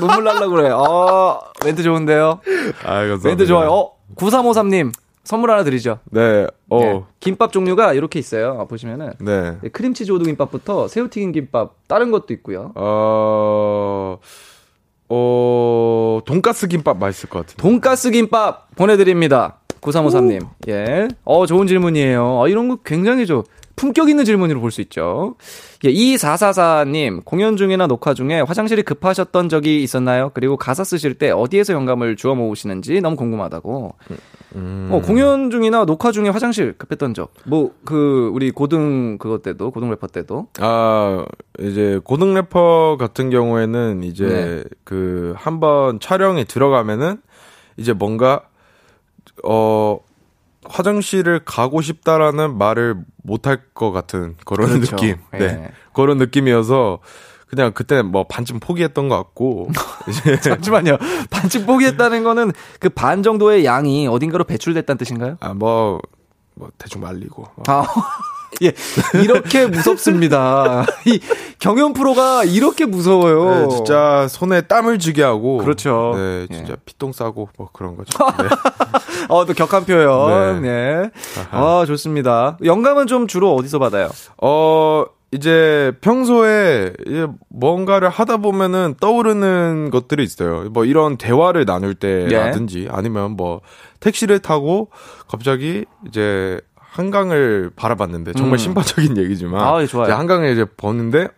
눈물 날라 그래. 어, 멘트 좋은데요? 아, 감사합니다. 멘트 좋아요. 어, 9353님, 선물 하나 드리죠. 네, 어, 예. 김밥 종류가 이렇게 있어요. 보시면은. 네. 예, 크림치즈 오두김밥부터 새우튀김 김밥, 다른 것도 있고요. 어, 어, 돈가스 김밥 맛있을 것 같은데. 돈가스 김밥 보내드립니다. 9353님. 예. 어, 좋은 질문이에요. 어, 이런 거 굉장히 저 품격 있는 질문으로 볼 수 있죠. 예, 2444님, 공연 중이나 녹화 중에 화장실이 급하셨던 적이 있었나요? 그리고 가사 쓰실 때 어디에서 영감을 주워 모으시는지 너무 궁금하다고. 음. 어, 공연 중이나 녹화 중에 화장실 급했던 적. 뭐, 그, 우리 고등 그것 때도, 고등 래퍼 때도. 아, 이제 고등 래퍼 같은 경우에는 이제 네. 그 한번 촬영에 들어가면은 이제 뭔가 어 화장실을 가고 싶다라는 말을 못할 것 같은 그런 그렇죠. 느낌. 예. 네. 그런 느낌이어서 그냥 그때 뭐 반쯤 포기했던 것 같고 잠시만요. 반쯤 포기했다는 거는 그 반 정도의 양이 어딘가로 배출됐다는 뜻인가요? 아 뭐 뭐 대충 말리고 뭐. 아, 예. 이렇게 무섭습니다. 이 경연 프로가 이렇게 무서워요. 네, 진짜 손에 땀을 쥐게 하고 그렇죠. 네, 예. 진짜 피똥 싸고 뭐 그런 거죠. 네. 어, 또 격한 표현. 네. 아, 좋습니다. 영감은 좀 주로 어디서 받아요? 어, 이제 평소에 뭔가를 하다 보면은 떠오르는 것들이 있어요. 뭐 이런 대화를 나눌 때라든지 예. 아니면 뭐 택시를 타고 갑자기 이제 한강을 바라봤는데 정말 음. 신파적인 얘기지만 아, 예, 좋아요. 한강을 이제 보는데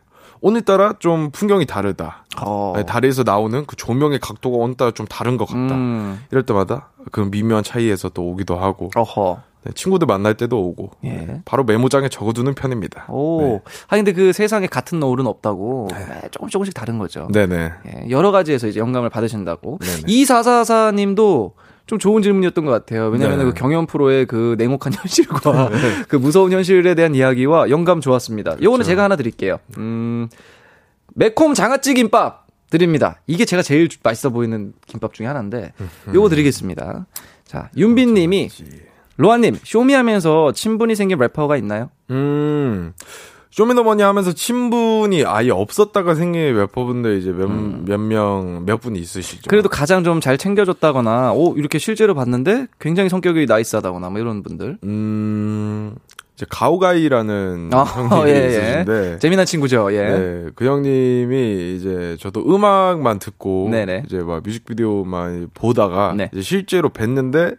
오늘따라 좀 풍경이 다르다. 어. 아니, 다리에서 나오는 그 조명의 각도가 오늘따라 좀 다른 것 같다. 음. 이럴 때마다 그 미묘한 차이에서 또 오기도 하고 어허. 네, 친구들 만날 때도 오고 예. 네, 바로 메모장에 적어두는 편입니다. 오. 네. 아니, 근데 그 세상에 같은 노을은 없다고. 네, 조금씩 조금씩 다른 거죠. 네네. 예, 여러 가지에서 이제 영감을 받으신다고. 2444님도 좀 좋은 질문이었던 것 같아요. 왜냐하면 네. 그 경연 프로의 그 냉혹한 현실과 그 무서운 현실에 대한 이야기와 영감 좋았습니다. 요거는 그렇죠. 제가 하나 드릴게요. 음, 매콤 장아찌 김밥 드립니다. 이게 제가 제일 주- 맛있어 보이는 김밥 중에 하나인데 요거 드리겠습니다. 자, 윤빈 님이 로한님, 쇼미하면서 친분이 생긴 래퍼가 있나요? 음, 쇼미더머니 하면서 친분이 아예 없었다가 생긴 래퍼분들 이제 몇, 몇 명, 몇 분이 있으시죠. 그래도 가장 좀 잘 챙겨줬다거나, 오, 이렇게 실제로 봤는데 굉장히 성격이 나이스하다거나, 뭐 이런 분들. 음, 이제 가오가이라는 아, 형님이 예, 예. 있으신데. 재미난 친구죠, 예. 네, 그 형님이 이제 저도 음악만 듣고 네네. 이제 막 뮤직비디오만 보다가 네. 이제 실제로 뵀는데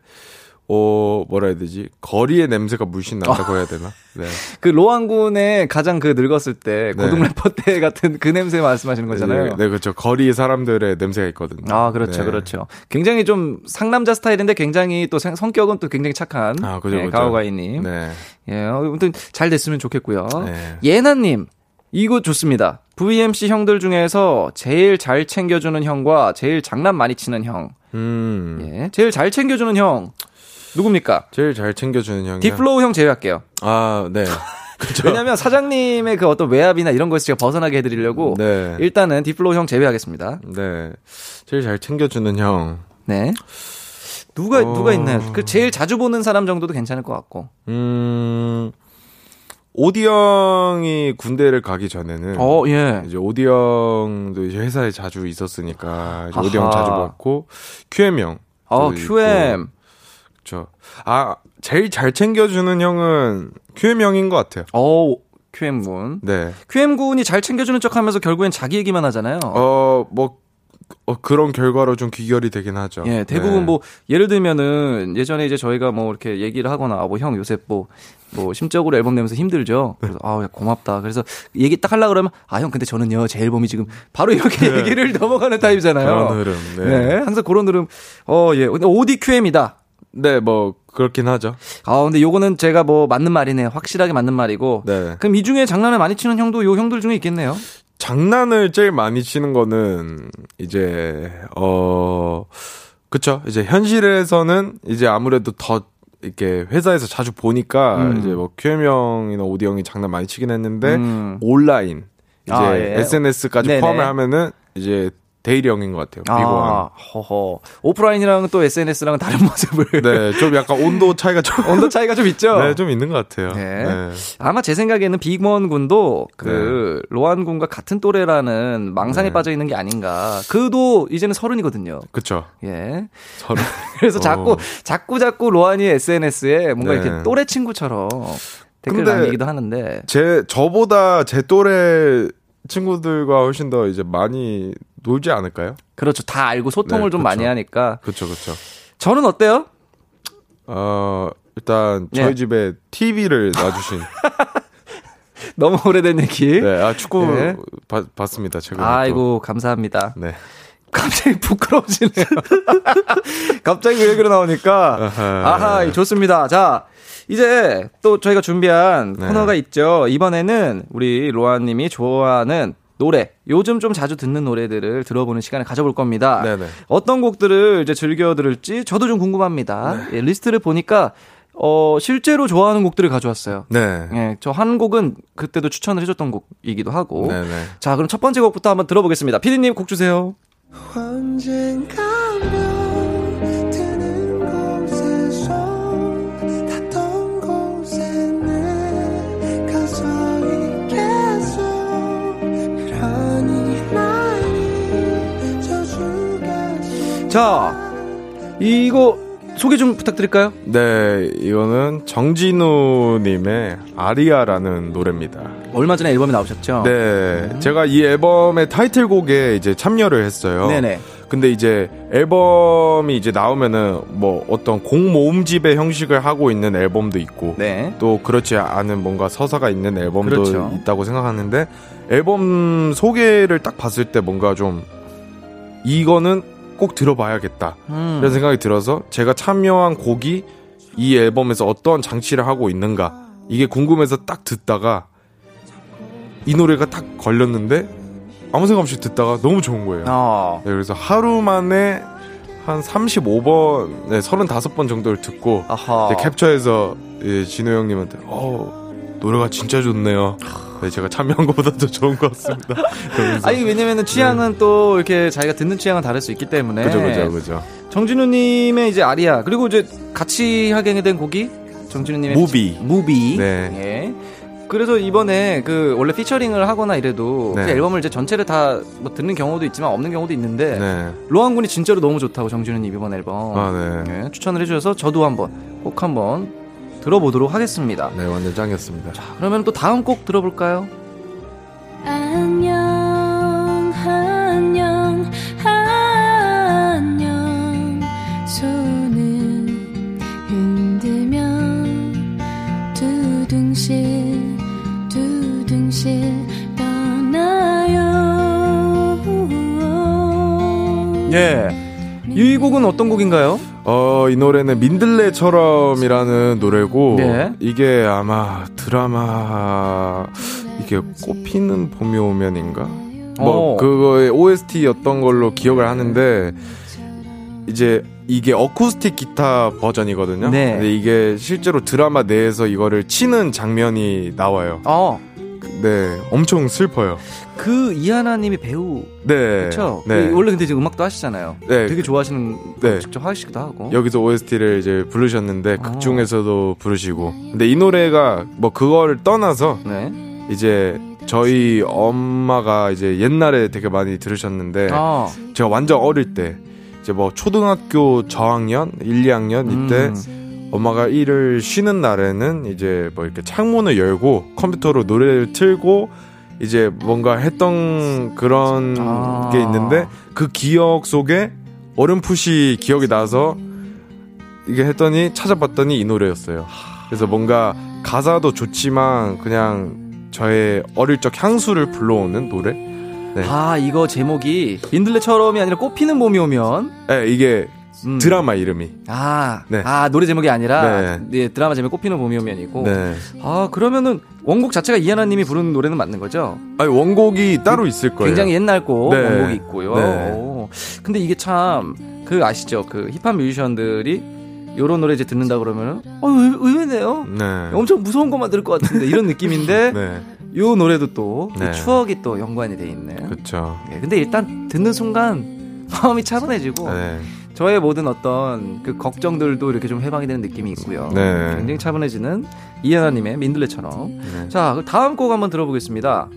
어 뭐라 해야 되지 거리의 냄새가 물씬 난다고 해야 되나? 네. 그 로한 군의 가장 그 늙었을 때, 네. 고등 래퍼 때 같은 그 냄새 말씀하시는 거잖아요. 네, 네, 그렇죠. 거리 사람들의 냄새가 있거든요. 아, 그렇죠, 네. 그렇죠. 굉장히 좀 상남자 스타일인데 굉장히 또 성- 성격은 또 굉장히 착한. 아, 그죠, 예, 그죠. 가오가이 님. 네. 예, 어, 아무튼 잘 됐으면 좋겠고요. 네. 예나 님, 이거 좋습니다. VMC 형들 중에서 제일 잘 챙겨주는 형과 제일 장난 많이 치는 형. 음. 예, 제일 잘 챙겨주는 형. 누굽니까? 제일 잘 챙겨주는 형이. 딥플로우 형 제외할게요. 아, 네. 그렇죠. 왜냐면 사장님의 그 어떤 외압이나 이런 거에서 제가 벗어나게 해드리려고 네. 일단은 딥플로우 형 제외하겠습니다. 네. 제일 잘 챙겨주는 형. 네. 누가 어. 누가 있나요? 그 제일 자주 보는 사람 정도도 괜찮을 것 같고. 음. 오디 형이 군대를 가기 전에는 어, 예. 이제 오디 형도 이제 회사에 자주 있었으니까 이제 오디 형. 자주 봤고 QM 형. 어, QM. 그렇죠. 아 제일 잘 챙겨주는 형은 QM 형인 것 같아요. 어, QM 군. 네. QM 군이 잘 챙겨주는 척 하면서 결국엔 자기 얘기만 하잖아요. 어 뭐 어, 그런 결과로 좀 귀결이 되긴 하죠. 예, 대부분 네. 뭐 예를 들면은 예전에 이제 저희가 뭐 이렇게 얘기를 하거나 뭐 형 요새 뭐 뭐 심적으로 앨범 내면서 힘들죠. 그래서 아우 야, 고맙다. 그래서 얘기 딱 하려 그러면 아 형 근데 저는요 제 앨범이 지금 바로 이렇게 얘기를 넘어가는 타입이잖아요. 네. 그런 흐름. 네. 네. 항상 그런 흐름. 어 예. 근데 ODQM이다. 네, 뭐 그렇긴 하죠. 아 근데 요거는 제가 뭐 맞는 말이네요. 확실하게 맞는 말이고. 네. 그럼 이 중에 장난을 많이 치는 형도 요 형들 중에 있겠네요. 장난을 제일 많이 치는 거는 이제 어 그쵸 이제 현실에서는 이제 아무래도 더 이렇게 회사에서 자주 보니까 음. 이제 뭐 QM 형이나 오디 형이 장난 많이 치긴 했는데 음. 온라인 이제 아, 예. SNS까지 네네. 포함을 하면은 이제 데일리 형인 것 같아요. 빅원. 아, 허허. 오프라인이랑 또 SNS랑은 다른 모습을. 네, 좀 약간 온도 차이가 좀 온도 차이가 좀 있죠? 네, 좀 있는 것 같아요. 네. 네. 아마 제 생각에는 빅먼 군도 그 로한 군과 같은 또래라는 망상에 네. 빠져 있는 게 아닌가. 그도 이제는 서른이거든요. 그쵸. 예. 서로. 그래서 자꾸 어. 자꾸 자꾸 로한이 SNS에 뭔가 네. 이렇게 또래 친구처럼 댓글 남기기도 하는데. 제 저보다 제 또래 친구들과 훨씬 더 이제 많이 놀지 않을까요? 그렇죠. 다 알고 소통을 네, 좀 그쵸. 많이 하니까. 그렇죠, 그렇죠. 저는 어때요? 어 일단 저희 네. 집에 TV를 놔주신. 너무 오래된 얘기. 네, 아 축구 네. 봐- 봤습니다 최근에. 또. 아이고 감사합니다. 네. 갑자기 부끄러워지네요. 갑자기 그 얘기로 나오니까. 아하. 아하, 좋습니다. 자, 이제 또 저희가 준비한 네. 코너가 있죠. 이번에는 우리 로아님이 좋아하는 노래, 요즘 좀 자주 듣는 노래들을 들어보는 시간을 가져볼 겁니다. 네네. 어떤 곡들을 이제 즐겨 들을지 저도 좀 궁금합니다. 예, 리스트를 보니까 어, 실제로 좋아하는 곡들을 가져왔어요. 네. 예, 저 한 곡은 그때도 추천을 해줬던 곡이기도 하고. 네네. 자, 그럼 첫 번째 곡부터 한번 들어보겠습니다. 피디님 곡 주세요. 언젠가면 드는 자, 이거 소개 좀 부탁드릴까요? 네, 이거는 정진우님의 아리아라는 노래입니다. 얼마 전에 앨범이 나오셨죠? 네, 제가 이 앨범의 타이틀곡에 이제 참여를 했어요. 네네. 근데 이제 앨범이 이제 나오면은 뭐 어떤 공모음집의 형식을 하고 있는 앨범도 있고 네. 또 그렇지 않은 뭔가 서사가 있는 앨범도 그렇죠. 있다고 생각하는데 앨범 소개를 딱 봤을 때 뭔가 좀 이거는 꼭 들어봐야겠다 음. 이런 생각이 들어서 제가 참여한 곡이 이 앨범에서 어떤 장치를 하고 있는가 이게 궁금해서 딱 듣다가 이 노래가 딱 걸렸는데 아무 생각 없이 듣다가 너무 좋은 거예요. 어. 네, 그래서 하루 만에 한 35번, 네, 35번 정도를 듣고 캡처해서 예, 진호 형님한테 어 노래가 진짜 좋네요. 네, 제가 참여한 것보다 더 좋은 것 같습니다. 아니 왜냐면은 취향은 또 이렇게 자기가 듣는 취향은 다를 수 있기 때문에. 그죠 그죠 그죠. 정진우님의 이제 아리아 그리고 이제 같이 하게 된 곡이 정진우님의 무비. 무비. 네. 예. 그래서 이번에 그 원래 featuring을 하거나 이래도 네. 그 앨범을 이제 전체를 다 뭐 듣는 경우도 있지만 없는 경우도 있는데 네. 로한 군이 진짜로 너무 좋다고 정진우님 이번 앨범 아, 네. 예, 추천을 해주셔서 저도 한번 꼭 한번 들어보도록 하겠습니다. 네, 완전 짱이었습니다. 그러면 또 다음 곡 들어볼까요? 안녕 안녕 안녕 손을 흔들면 두둥실 두둥실 떠나요 예. 이 곡은 어떤 곡인가요? 어, 이 노래는 민들레처럼이라는 노래고 네. 이게 아마 드라마 이게 꽃피는 봄이 오면인가? 뭐 어. 그거의 OST였던 걸로 기억을 하는데 이제 이게 어쿠스틱 기타 버전이거든요. 네. 근데 이게 실제로 드라마 내에서 이거를 치는 장면이 나와요. 어, 네, 엄청 슬퍼요. 그 이하나님이 배우 네, 그렇죠? 네. 원래 근데 이제 음악도 하시잖아요. 네. 되게 좋아하시는 네. 직접 하시기도 하고. 여기서 OST를 이제 부르셨는데 어. 극 중에서도 부르시고 근데 이 노래가 뭐 그거를 떠나서 네. 이제 저희 엄마가 이제 옛날에 되게 많이 들으셨는데 아, 제가 완전 어릴 때 이제 뭐 초등학교 저학년 1, 2학년 이때 음. 엄마가 일을 쉬는 날에는 이제 뭐 이렇게 창문을 열고 컴퓨터로 노래를 틀고 이제 뭔가 했던 그런 아. 게 있는데 그 기억 속에 어렴풋이 기억이 나서 이게 했더니 찾아봤더니 이 노래였어요. 그래서 뭔가 가사도 좋지만 그냥 저의 어릴 적 향수를 불러오는 노래? 네. 아, 이거 제목이 민들레처럼이 아니라 꽃피는 봄이 오면 네, 이게 음. 드라마 이름이. 아, 네. 아 노래 제목이 아니라 네. 네, 드라마 제목 꽃피는 봄이 오면이고. 네. 아 그러면은 원곡 자체가 이하나님이 부른 노래는 맞는 거죠? 아니 원곡이 따로 있을 거예요. 굉장히 옛날 곡 네. 원곡이 있고요. 네. 오. 근데 이게 참 그 아시죠? 그 힙합 뮤지션들이 요런 노래 이제 듣는다 그러면은 어 의- 의외네요. 네. 엄청 무서운 것만 들을 것 같은데 이런 느낌인데 네. 요 노래도 또 네. 이 추억이 또 연관이 돼 있는. 그렇죠. 예, 근데 일단 듣는 순간 마음이 차분해지고 네. 저의 모든 어떤 그 걱정들도 이렇게 좀 해방이 되는 느낌이 있고요. 네. 굉장히 차분해지는 이하나님의 민들레처럼. 네. 자, 그 다음 곡 한번 들어보겠습니다.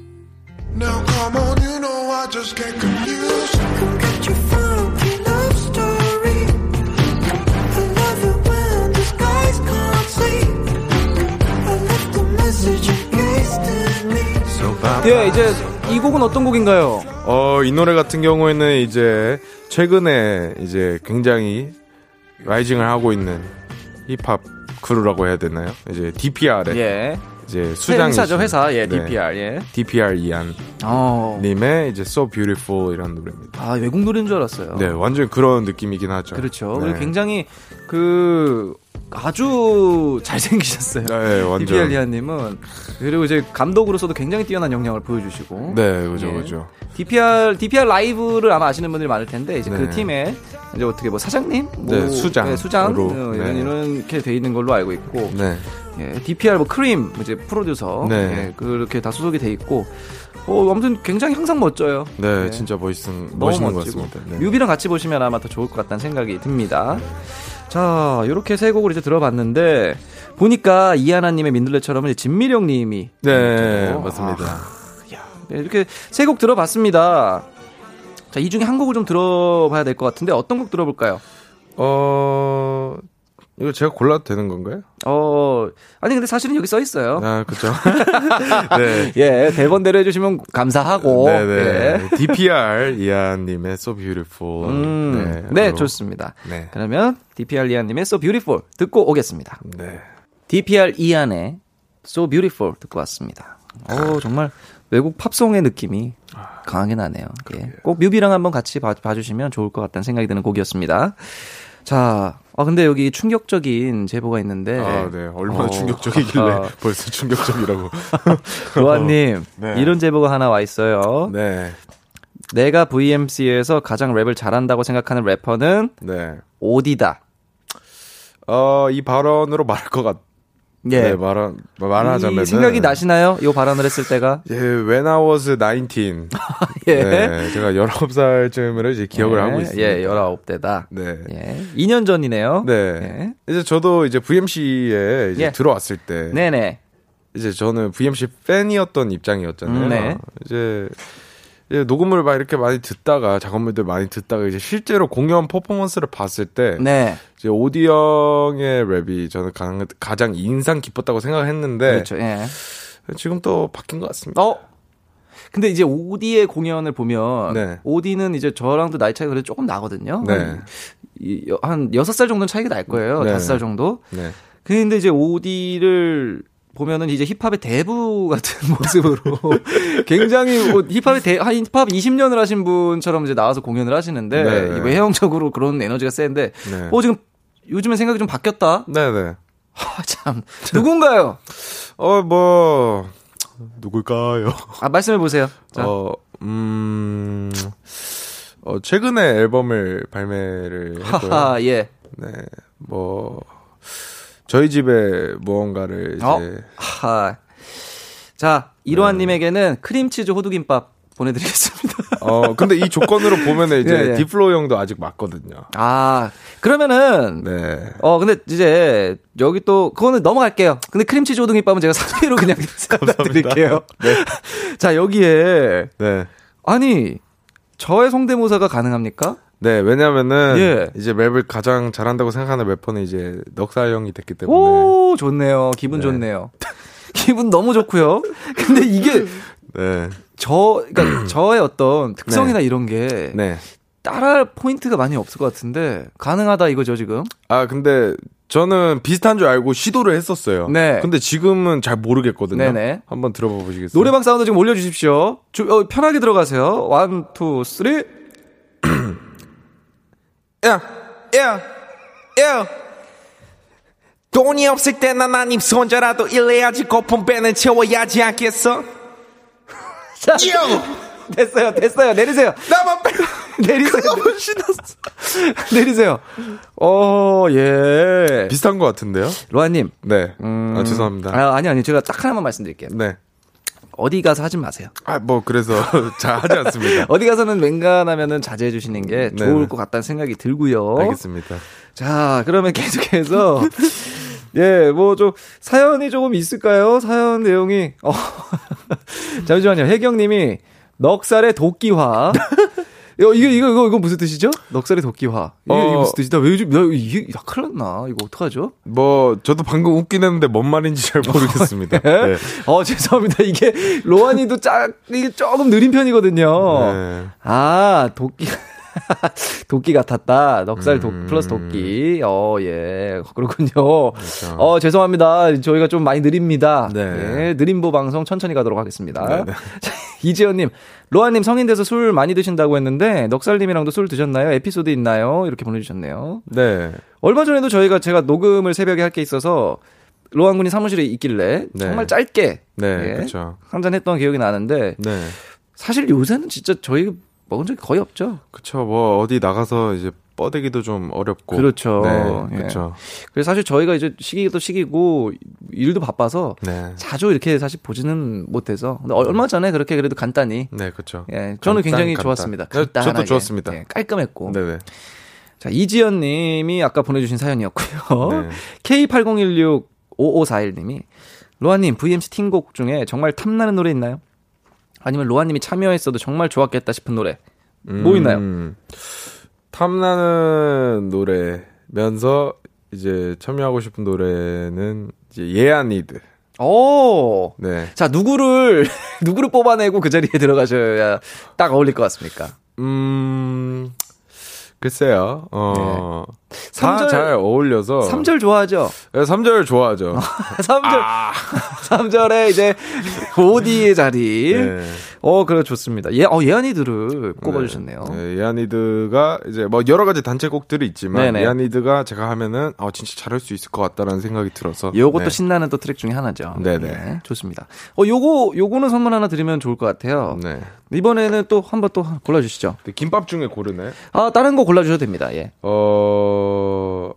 예, 이제 이 곡은 어떤 곡인가요? 어, 이 노래 같은 경우에는 이제 최근에 이제 굉장히 rising을 하고 있는 힙합 crew라고 해야 되나요? 이제 DPR의 예. 이제 수장 회사죠, 회사. 예, 네. DPR. 예. DPR 이안 어. 님의 이제 So Beautiful 이라는 노래입니다. 아, 외국 노래인 줄 알았어요. 네, 완전 그런 느낌이긴 하죠. 그렇죠. 네. 굉장히 그 아주 잘생기셨어요. 네, 완전. DPR 이안님은 그리고 이제 감독으로서도 굉장히 뛰어난 역량을 보여주시고. 네, 그죠, 예. 그죠. DPR DPR 라이브를 아마 아시는 분들이 많을 텐데 이제 그 네. 팀에 이제 어떻게 뭐 사장님, 뭐 네, 수장. 네, 수장 으로. 어, 네. 이런 이렇게 돼 있는 걸로 알고 있고 네, 예, DPR 뭐 크림 이제 프로듀서 네. 예, 그렇게 다 소속이 돼 있고 어 아무튼 굉장히 항상 멋져요. 네, 네. 진짜 너무 멋있는 것 멋지고 같습니다. 네. 뮤비랑 같이 보시면 아마 더 좋을 것 같다는 생각이 듭니다. 자, 이렇게 세 곡을 이제 들어봤는데 보니까 이하나님의 민들레처럼은 이제 진미령님이 네, 또, 맞습니다. 아, 네, 이렇게 세 곡 들어봤습니다. 자, 이 중에 한 곡을 좀 들어봐야 될 것 같은데 어떤 곡 들어볼까요? 어, 이거 제가 골라도 되는 건가요? 어, 아니 근데 사실은 여기 써 있어요. 아, 그죠. 네. 예, 대본대로 해주시면 감사하고. 네네. 예. DPR 이하님의 So Beautiful. 음, 네, 그리고- 좋습니다. 네. 그러면 DPR 이한님의 So Beautiful 듣고 오겠습니다. 네. DPR 이한의 So Beautiful 듣고 왔습니다. 어 정말 외국 팝송의 느낌이 강하게 나네요. 예. 꼭 뮤비랑 한번 같이 봐, 봐주시면 좋을 것 같다는 생각이 드는 곡이었습니다. 자, 아 근데 여기 충격적인 제보가 있는데 아, 네. 얼마나 어, 충격적이길래 아, 벌써 충격적이라고. 로아님 네. 이런 제보가 하나 와 있어요. 네. 내가 VMC에서 가장 랩을 잘한다고 생각하는 래퍼는 네. 오디다. 어, 이 발언으로 말할 것 같, 예. 네, 말하, 말하자면. 이 생각이 나시나요? 이 발언을 했을 때가? 예, when I was 19. 예. 네, 제가 19살쯤으로 이제 기억을 예, 하고 있습니다. 예, 19대다. 네. 예. 2년 전이네요. 네. 예. 이제 저도 이제 VMC에 이제 예. 들어왔을 때. 네네. 이제 저는 VMC 팬이었던 입장이었잖아요. 음, 네. 이제, 이제 녹음을 막 이렇게 많이 듣다가 작업물들 많이 듣다가 이제 실제로 공연 퍼포먼스를 봤을 때 네. 이제 오디 형의 랩이 저는 가장, 가장 인상 깊었다고 생각을 했는데 그렇죠. 예. 지금 또 바뀐 것 같습니다. 어? 근데 이제 오디의 공연을 보면 네. 오디는 이제 저랑도 나이 차이가 그래도 조금 나거든요. 네. 한, 이, 한 여섯 살 정도는 차이가 날 거예요. 네. 다섯 살 정도. 네. 근데 이제 오디를 보면은 이제 힙합의 대부 같은 모습으로 굉장히 뭐 힙합의 대, 한 힙합 20년을 하신 분처럼 이제 나와서 공연을 하시는데 네. 이 외형적으로 그런 에너지가 센데 네. 어 지금 요즘에 생각이 좀 바뀌었다. 네네. 아, 참 누군가요? 어, 뭐, 누굴까요? 아 말씀해 보세요. 자. 어, 음, 어, 최근에 앨범을 발매를 했고요. 하하 예. 네, 뭐, 저희 집에 무언가를 이제, 어? 하. 자, 이로한님에게는 크림치즈 호두김밥 보내드리겠습니다. 어, 근데 이 조건으로 보면은 이제 예, 예. 디플로 형도 아직 맞거든요. 아, 그러면은, 네. 어, 근데 이제, 여기 또, 그거는 넘어갈게요. 근데 크림치즈 호두김밥은 제가 3위로 그냥 드릴게요. 자, 여기에, 네. 아니, 저의 성대모사가 가능합니까? 네, 왜냐면은, 예. 이제 랩을 가장 잘한다고 생각하는 래퍼는 이제 넉살 형이 됐기 때문에. 오, 좋네요. 기분 네. 좋네요. 기분 너무 좋고요. 근데 이게, 네. 저, 그러니까 저의 어떤 특성이나 이런 게, 네. 따라할 포인트가 많이 없을 것 같은데 가능하다 이거죠 지금? 아, 근데 저는 비슷한 줄 알고 시도를 했었어요. 네. 근데 지금은 잘 모르겠거든요. 네네. 한번 들어봐 보시겠어요? 노래방 사운드 지금 올려 주십시오. 주, 어, 편하게 들어가세요. one, two, three. 야, 야, 야. 돈이 없을 땐 난 아님 손자라도 일해야지 고픈 배는 채워야지 않겠어? 자, 됐어요, 됐어요. 내리세요. 나만 빼. 내리세요. 내리세요. 어, 예. 비슷한 것 같은데요? 로아님. 네. 아, 죄송합니다. 아, 아니, 아니. 제가 딱 하나만 말씀드릴게요. 네. 어디 가서 하지 마세요. 아, 뭐, 그래서 잘 하지 않습니다. 어디 가서는 맹간하면은 자제해 주시는 게 네네. 좋을 것 같다는 생각이 들고요. 알겠습니다. 자, 그러면 계속해서 예, 뭐 좀 사연이 조금 있을까요? 사연 내용이 어. 잠시만요. 혜경 님이 넉살의 도끼화. 이거, 이거, 이거, 이거, 이거 무슨 뜻이죠? 넉살의 도끼화. 이게, 어. 이게 무슨 뜻이다? 왜 요즘, 나, 이게, 야, 큰일 났나? 이거 어떡하죠? 뭐, 저도 방금 웃긴 했는데 뭔 말인지 잘 모르겠습니다. 예? 네. 어, 죄송합니다. 이게, 로안이도 짝, 이게 조금 느린 편이거든요. 네. 아, 도끼. 도끼 같았다. 넉살 도, 음. 플러스 도끼. 어, 예. 그렇군요. 그렇죠. 어, 죄송합니다. 저희가 좀 많이 느립니다. 네. 예, 느림보 방송 천천히 가도록 하겠습니다. 네, 네. 자, 이지연님, 로아님 성인 돼서 술 많이 드신다고 했는데, 넉살님이랑도 술 드셨나요? 에피소드 있나요? 이렇게 보내주셨네요. 네. 얼마 전에도 저희가 제가 녹음을 새벽에 할 게 있어서, 로한 군이 사무실에 있길래, 네. 정말 짧게, 네. 예, 그렇죠. 한잔 했던 기억이 나는데, 네. 사실 요새는 진짜 저희 먹은 적이 거의 없죠. 그쵸. 뭐, 어디 나가서 이제 뻗대기도 좀 어렵고. 그렇죠. 네. 예. 그렇죠. 그래서 사실 저희가 이제 시기도 시기고 일도 바빠서 네. 자주 이렇게 사실 보지는 못해서 근데 얼마 전에 그렇게 그래도 간단히 네, 그렇죠. 예 저는 간단, 굉장히 간단. 좋았습니다. 네, 저도 간단하게. 좋았습니다. 예, 깔끔했고 네네. 자 이지연 님이 아까 보내주신 사연이었고요. 네. K8016 5541님이 로아님 VMC 팀곡 중에 정말 탐나는 노래 있나요? 아니면 로아님이 참여했어도 정말 좋았겠다 싶은 노래 뭐 있나요? 음, 탐나는 노래면서 이제 참여하고 싶은 노래는 이제 예아니드. 오 네. 자, 누구를, 누구를 뽑아내고 그 자리에 들어가셔야 딱 어울릴 것 같습니까? 음, 글쎄요. 어, 네. 삼절- 다잘 어울려서. 3절 좋아하죠? 네, 3절 좋아하죠. 3절, 삼절에 이제, 오디의 자리. 네. 어, 그래, 좋습니다. 예, 어, 예언이들을 꼽아주셨네요. 네, 예아니드가 이제 뭐 여러 가지 단체곡들이 있지만 네네. 예아니드가 제가 하면은 아 진짜 잘할 수 있을 것 같다라는 생각이 들어서 요것도 네. 신나는 또 트랙 중에 하나죠. 네네. 좋습니다. 어, 요거, 요거는 선물 하나 드리면 좋을 것 같아요. 네. 이번에는 또 한번 또 골라주시죠. 근데 김밥 중에 고르네. 아, 다른 거 골라주셔도 됩니다. 예. 어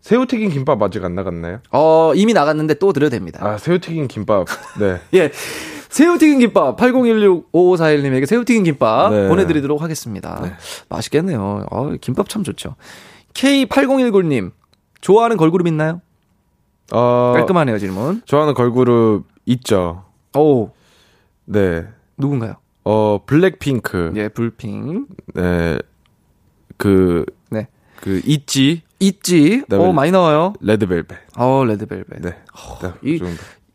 새우튀김 김밥 아직 안 나갔나요? 어, 이미 나갔는데 또 드려도 됩니다. 아 새우튀김 김밥. 네. 예. 새우튀김 김밥 8016-5541님에게 새우튀김 김밥 네. 보내드리도록 하겠습니다. 맛있겠네요. 어, 김밥 참 좋죠. K8019님 좋아하는 걸그룹 있나요? 어, 깔끔하네요, 질문. 좋아하는 걸그룹 있죠. 오, 네. 누군가요? 어, 블랙핑크. 예, 불핑. 네. 그, 네. 그, 있지. 있지. 네, 어, 많이 나와요. 레드벨벳. 어, 레드벨벳. 네. 네, 이-.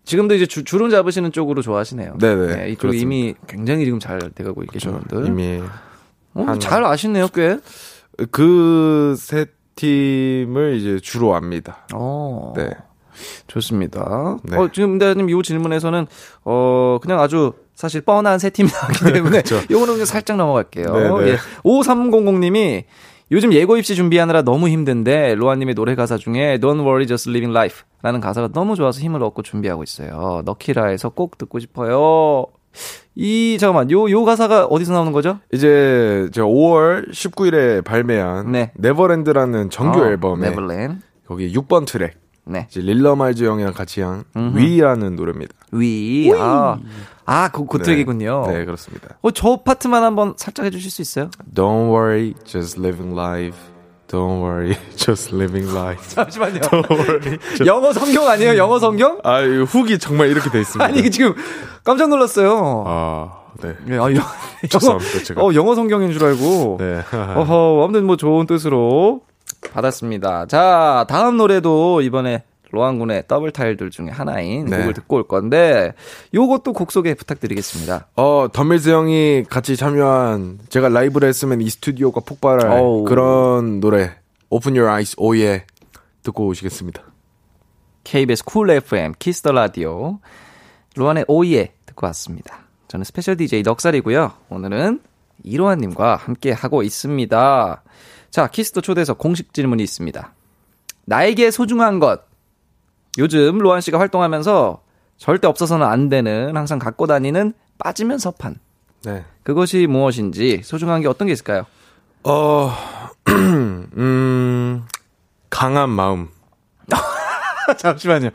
지금도 이제 주, 주름 잡으시는 쪽으로 좋아하시네요. 네네, 이쪽 그렇습니다. 이미 굉장히 지금 잘 돼가고 계신 분들. 이미 어, 한- 잘 아시네요, 꽤. 그세 팀을 이제 주로 압니다. 어. 네. 좋습니다. 네. 어, 지금 대님 이 질문에서는 어 그냥 아주 사실 뻔한 세 팀이 나왔기 때문에 요거는 그냥 살짝 넘어갈게요. 그렇죠. 네, 네. 예. 5300님이 요즘 예고 입시 준비하느라 너무 힘든데 로아님의 노래 가사 중에 Don't worry, just living life 라는 가사가 너무 좋아서 힘을 얻고 준비하고 있어요. 너키라에서 꼭 듣고 싶어요. 이 잠깐만 요 요 가사가 어디서 나오는 거죠? 이제 제가 5월 19일에 발매한 네. Neverland라는 정규 어, 앨범에 Neverland. 거기 6번 트랙 네. 이제 릴러말즈 형이랑 같이 한 We라는 노래입니다. We. 아, 아, 그, 그 트랙이군요. 네, 그렇습니다. 어, 저 파트만 한번 살짝 해주실 수 있어요? Don't worry, just living life. Don't worry, just living life. 잠시만요. 영어 성경 아니에요? 영어 성경? 아, 이 hook이 정말 이렇게 돼 있습니다. 아니, 지금 깜짝 놀랐어요. 아, 네. 예, 아, 영, 죄송합니다, 제가. 어, 영어 성경인 줄 알고. 네. 어허, 아무튼 뭐 좋은 뜻으로 받았습니다. 자, 다음 노래도 이번에 로한 군의 더블 타이틀 중에 하나인 네. 곡을 듣고 올 건데, 요것도 곡 소개 부탁드리겠습니다. 어, 던밀스 형이 같이 참여한 제가 라이브를 했으면 이 스튜디오가 폭발할 어우. 그런 노래 Open Your Eyes, 오예 듣고 오시겠습니다. KBS 쿨 FM 키스 더 라디오 로한의 오예 듣고 왔습니다. 저는 스페셜 DJ 넉살이고요. 오늘은 이로한 님과 함께 하고 있습니다. 자, 키스터 초대석 공식 질문이 있습니다. 나에게 소중한 것. 요즘 로한 씨가 활동하면서 절대 없어서는 안 되는 항상 갖고 다니는 빠지면 섭한. 네. 그것이 무엇인지 소중한 게 어떤 게 있을까요? 어, 음, 강한 마음. 잠시만요.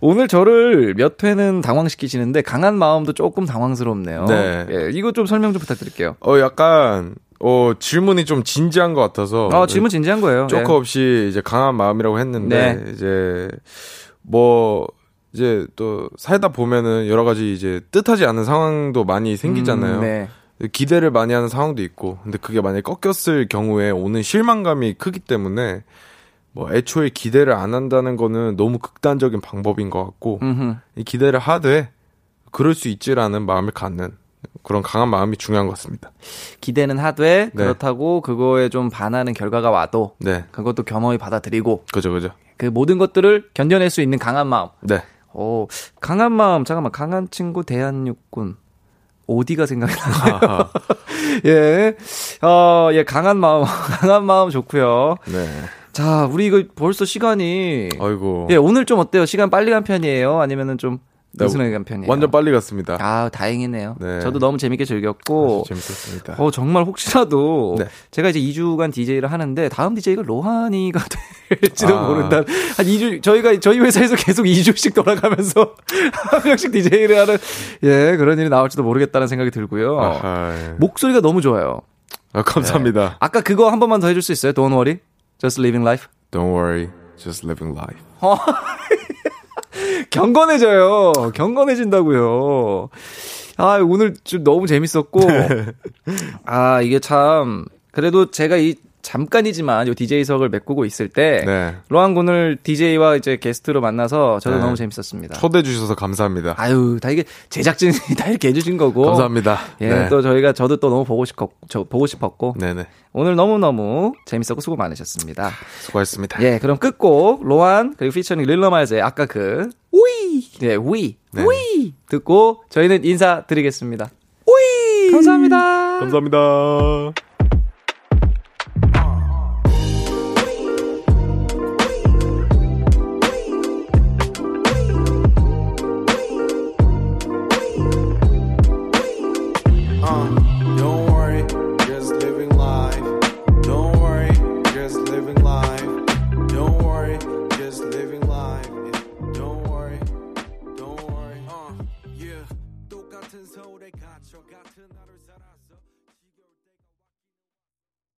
오늘 저를 몇 회는 당황시키시는데 강한 마음도 조금 당황스럽네요. 네. 예, 이거 좀 설명 좀 부탁드릴게요. 어, 약간, 어, 질문이 좀 진지한 것 같아서. 아, 질문 진지한 거예요. 조금 예. 없이 이제 강한 마음이라고 했는데, 네. 이제, 뭐, 이제 또 살다 보면은 여러 가지 이제 뜻하지 않은 상황도 많이 생기잖아요. 음, 네. 기대를 많이 하는 상황도 있고, 근데 그게 만약에 꺾였을 경우에 오는 실망감이 크기 때문에, 뭐, 애초에 기대를 안 한다는 거는 너무 극단적인 방법인 것 같고, 음흠. 이 기대를 하되, 그럴 수 있지라는 마음을 갖는 그런 강한 마음이 중요한 것 같습니다. 기대는 하되 네. 그렇다고 그거에 좀 반하는 결과가 와도 네. 그것도 겸허히 받아들이고 그죠, 그죠. 그 모든 것들을 견뎌낼 수 있는 강한 마음. 네. 오, 강한 마음. 잠깐만. 강한 친구 대한육군. 오디가 생각이 나요. 예. 어, 예, 강한 마음. 강한 마음 좋고요. 네. 자, 우리 이거 벌써 시간이 아이고. 예, 오늘 좀 어때요? 시간 빨리 간 편이에요? 아니면은 좀 네, 느슨하게 간 편이에요? 완전 빨리 갔습니다. 아, 다행이네요. 네. 저도 너무 재밌게 즐겼고. 재밌었습니다. 어, 정말 혹시라도 네. 제가 이제 2주간 DJ를 하는데 다음 DJ가 로하니가 될지도 아. 모른다. 한 2주 저희가 저희 회사에서 계속 2주씩 돌아가면서 한 명씩 DJ를 하는 예, 그런 일이 나올지도 모르겠다는 생각이 들고요. 아하, 예. 목소리가 너무 좋아요. 아, 감사합니다. 아까 그거 한 번만 더 해줄 수 있어요? Don't worry, just living life. Don't worry, just living life. 경건해져요. 경건해진다고요. 아, 오늘 좀 너무 재밌었고. 아, 이게 참 그래도 제가 이 잠깐이지만 요 DJ석을 메꾸고 있을 때 네. 로한 군을 DJ와 이제 게스트로 만나서 저도 네. 너무 재밌었습니다. 초대해 주셔서 감사합니다. 아유, 다 이게 제작진이 다 이렇게 해 주신 거고. 감사합니다. 예, 네. 또 저희가 저도 또 너무 보고 싶었, 저 보고 싶었고. 네네. 오늘 너무너무 재밌었고 수고 많으셨습니다. 수고하셨습니다. 예, 그럼 끝곡 로한 그리고 피처링 릴러마이즈의 아까 그 우이 예, 우이 네. 우이 듣고 저희는 인사드리겠습니다. 우이 감사합니다. 감사합니다.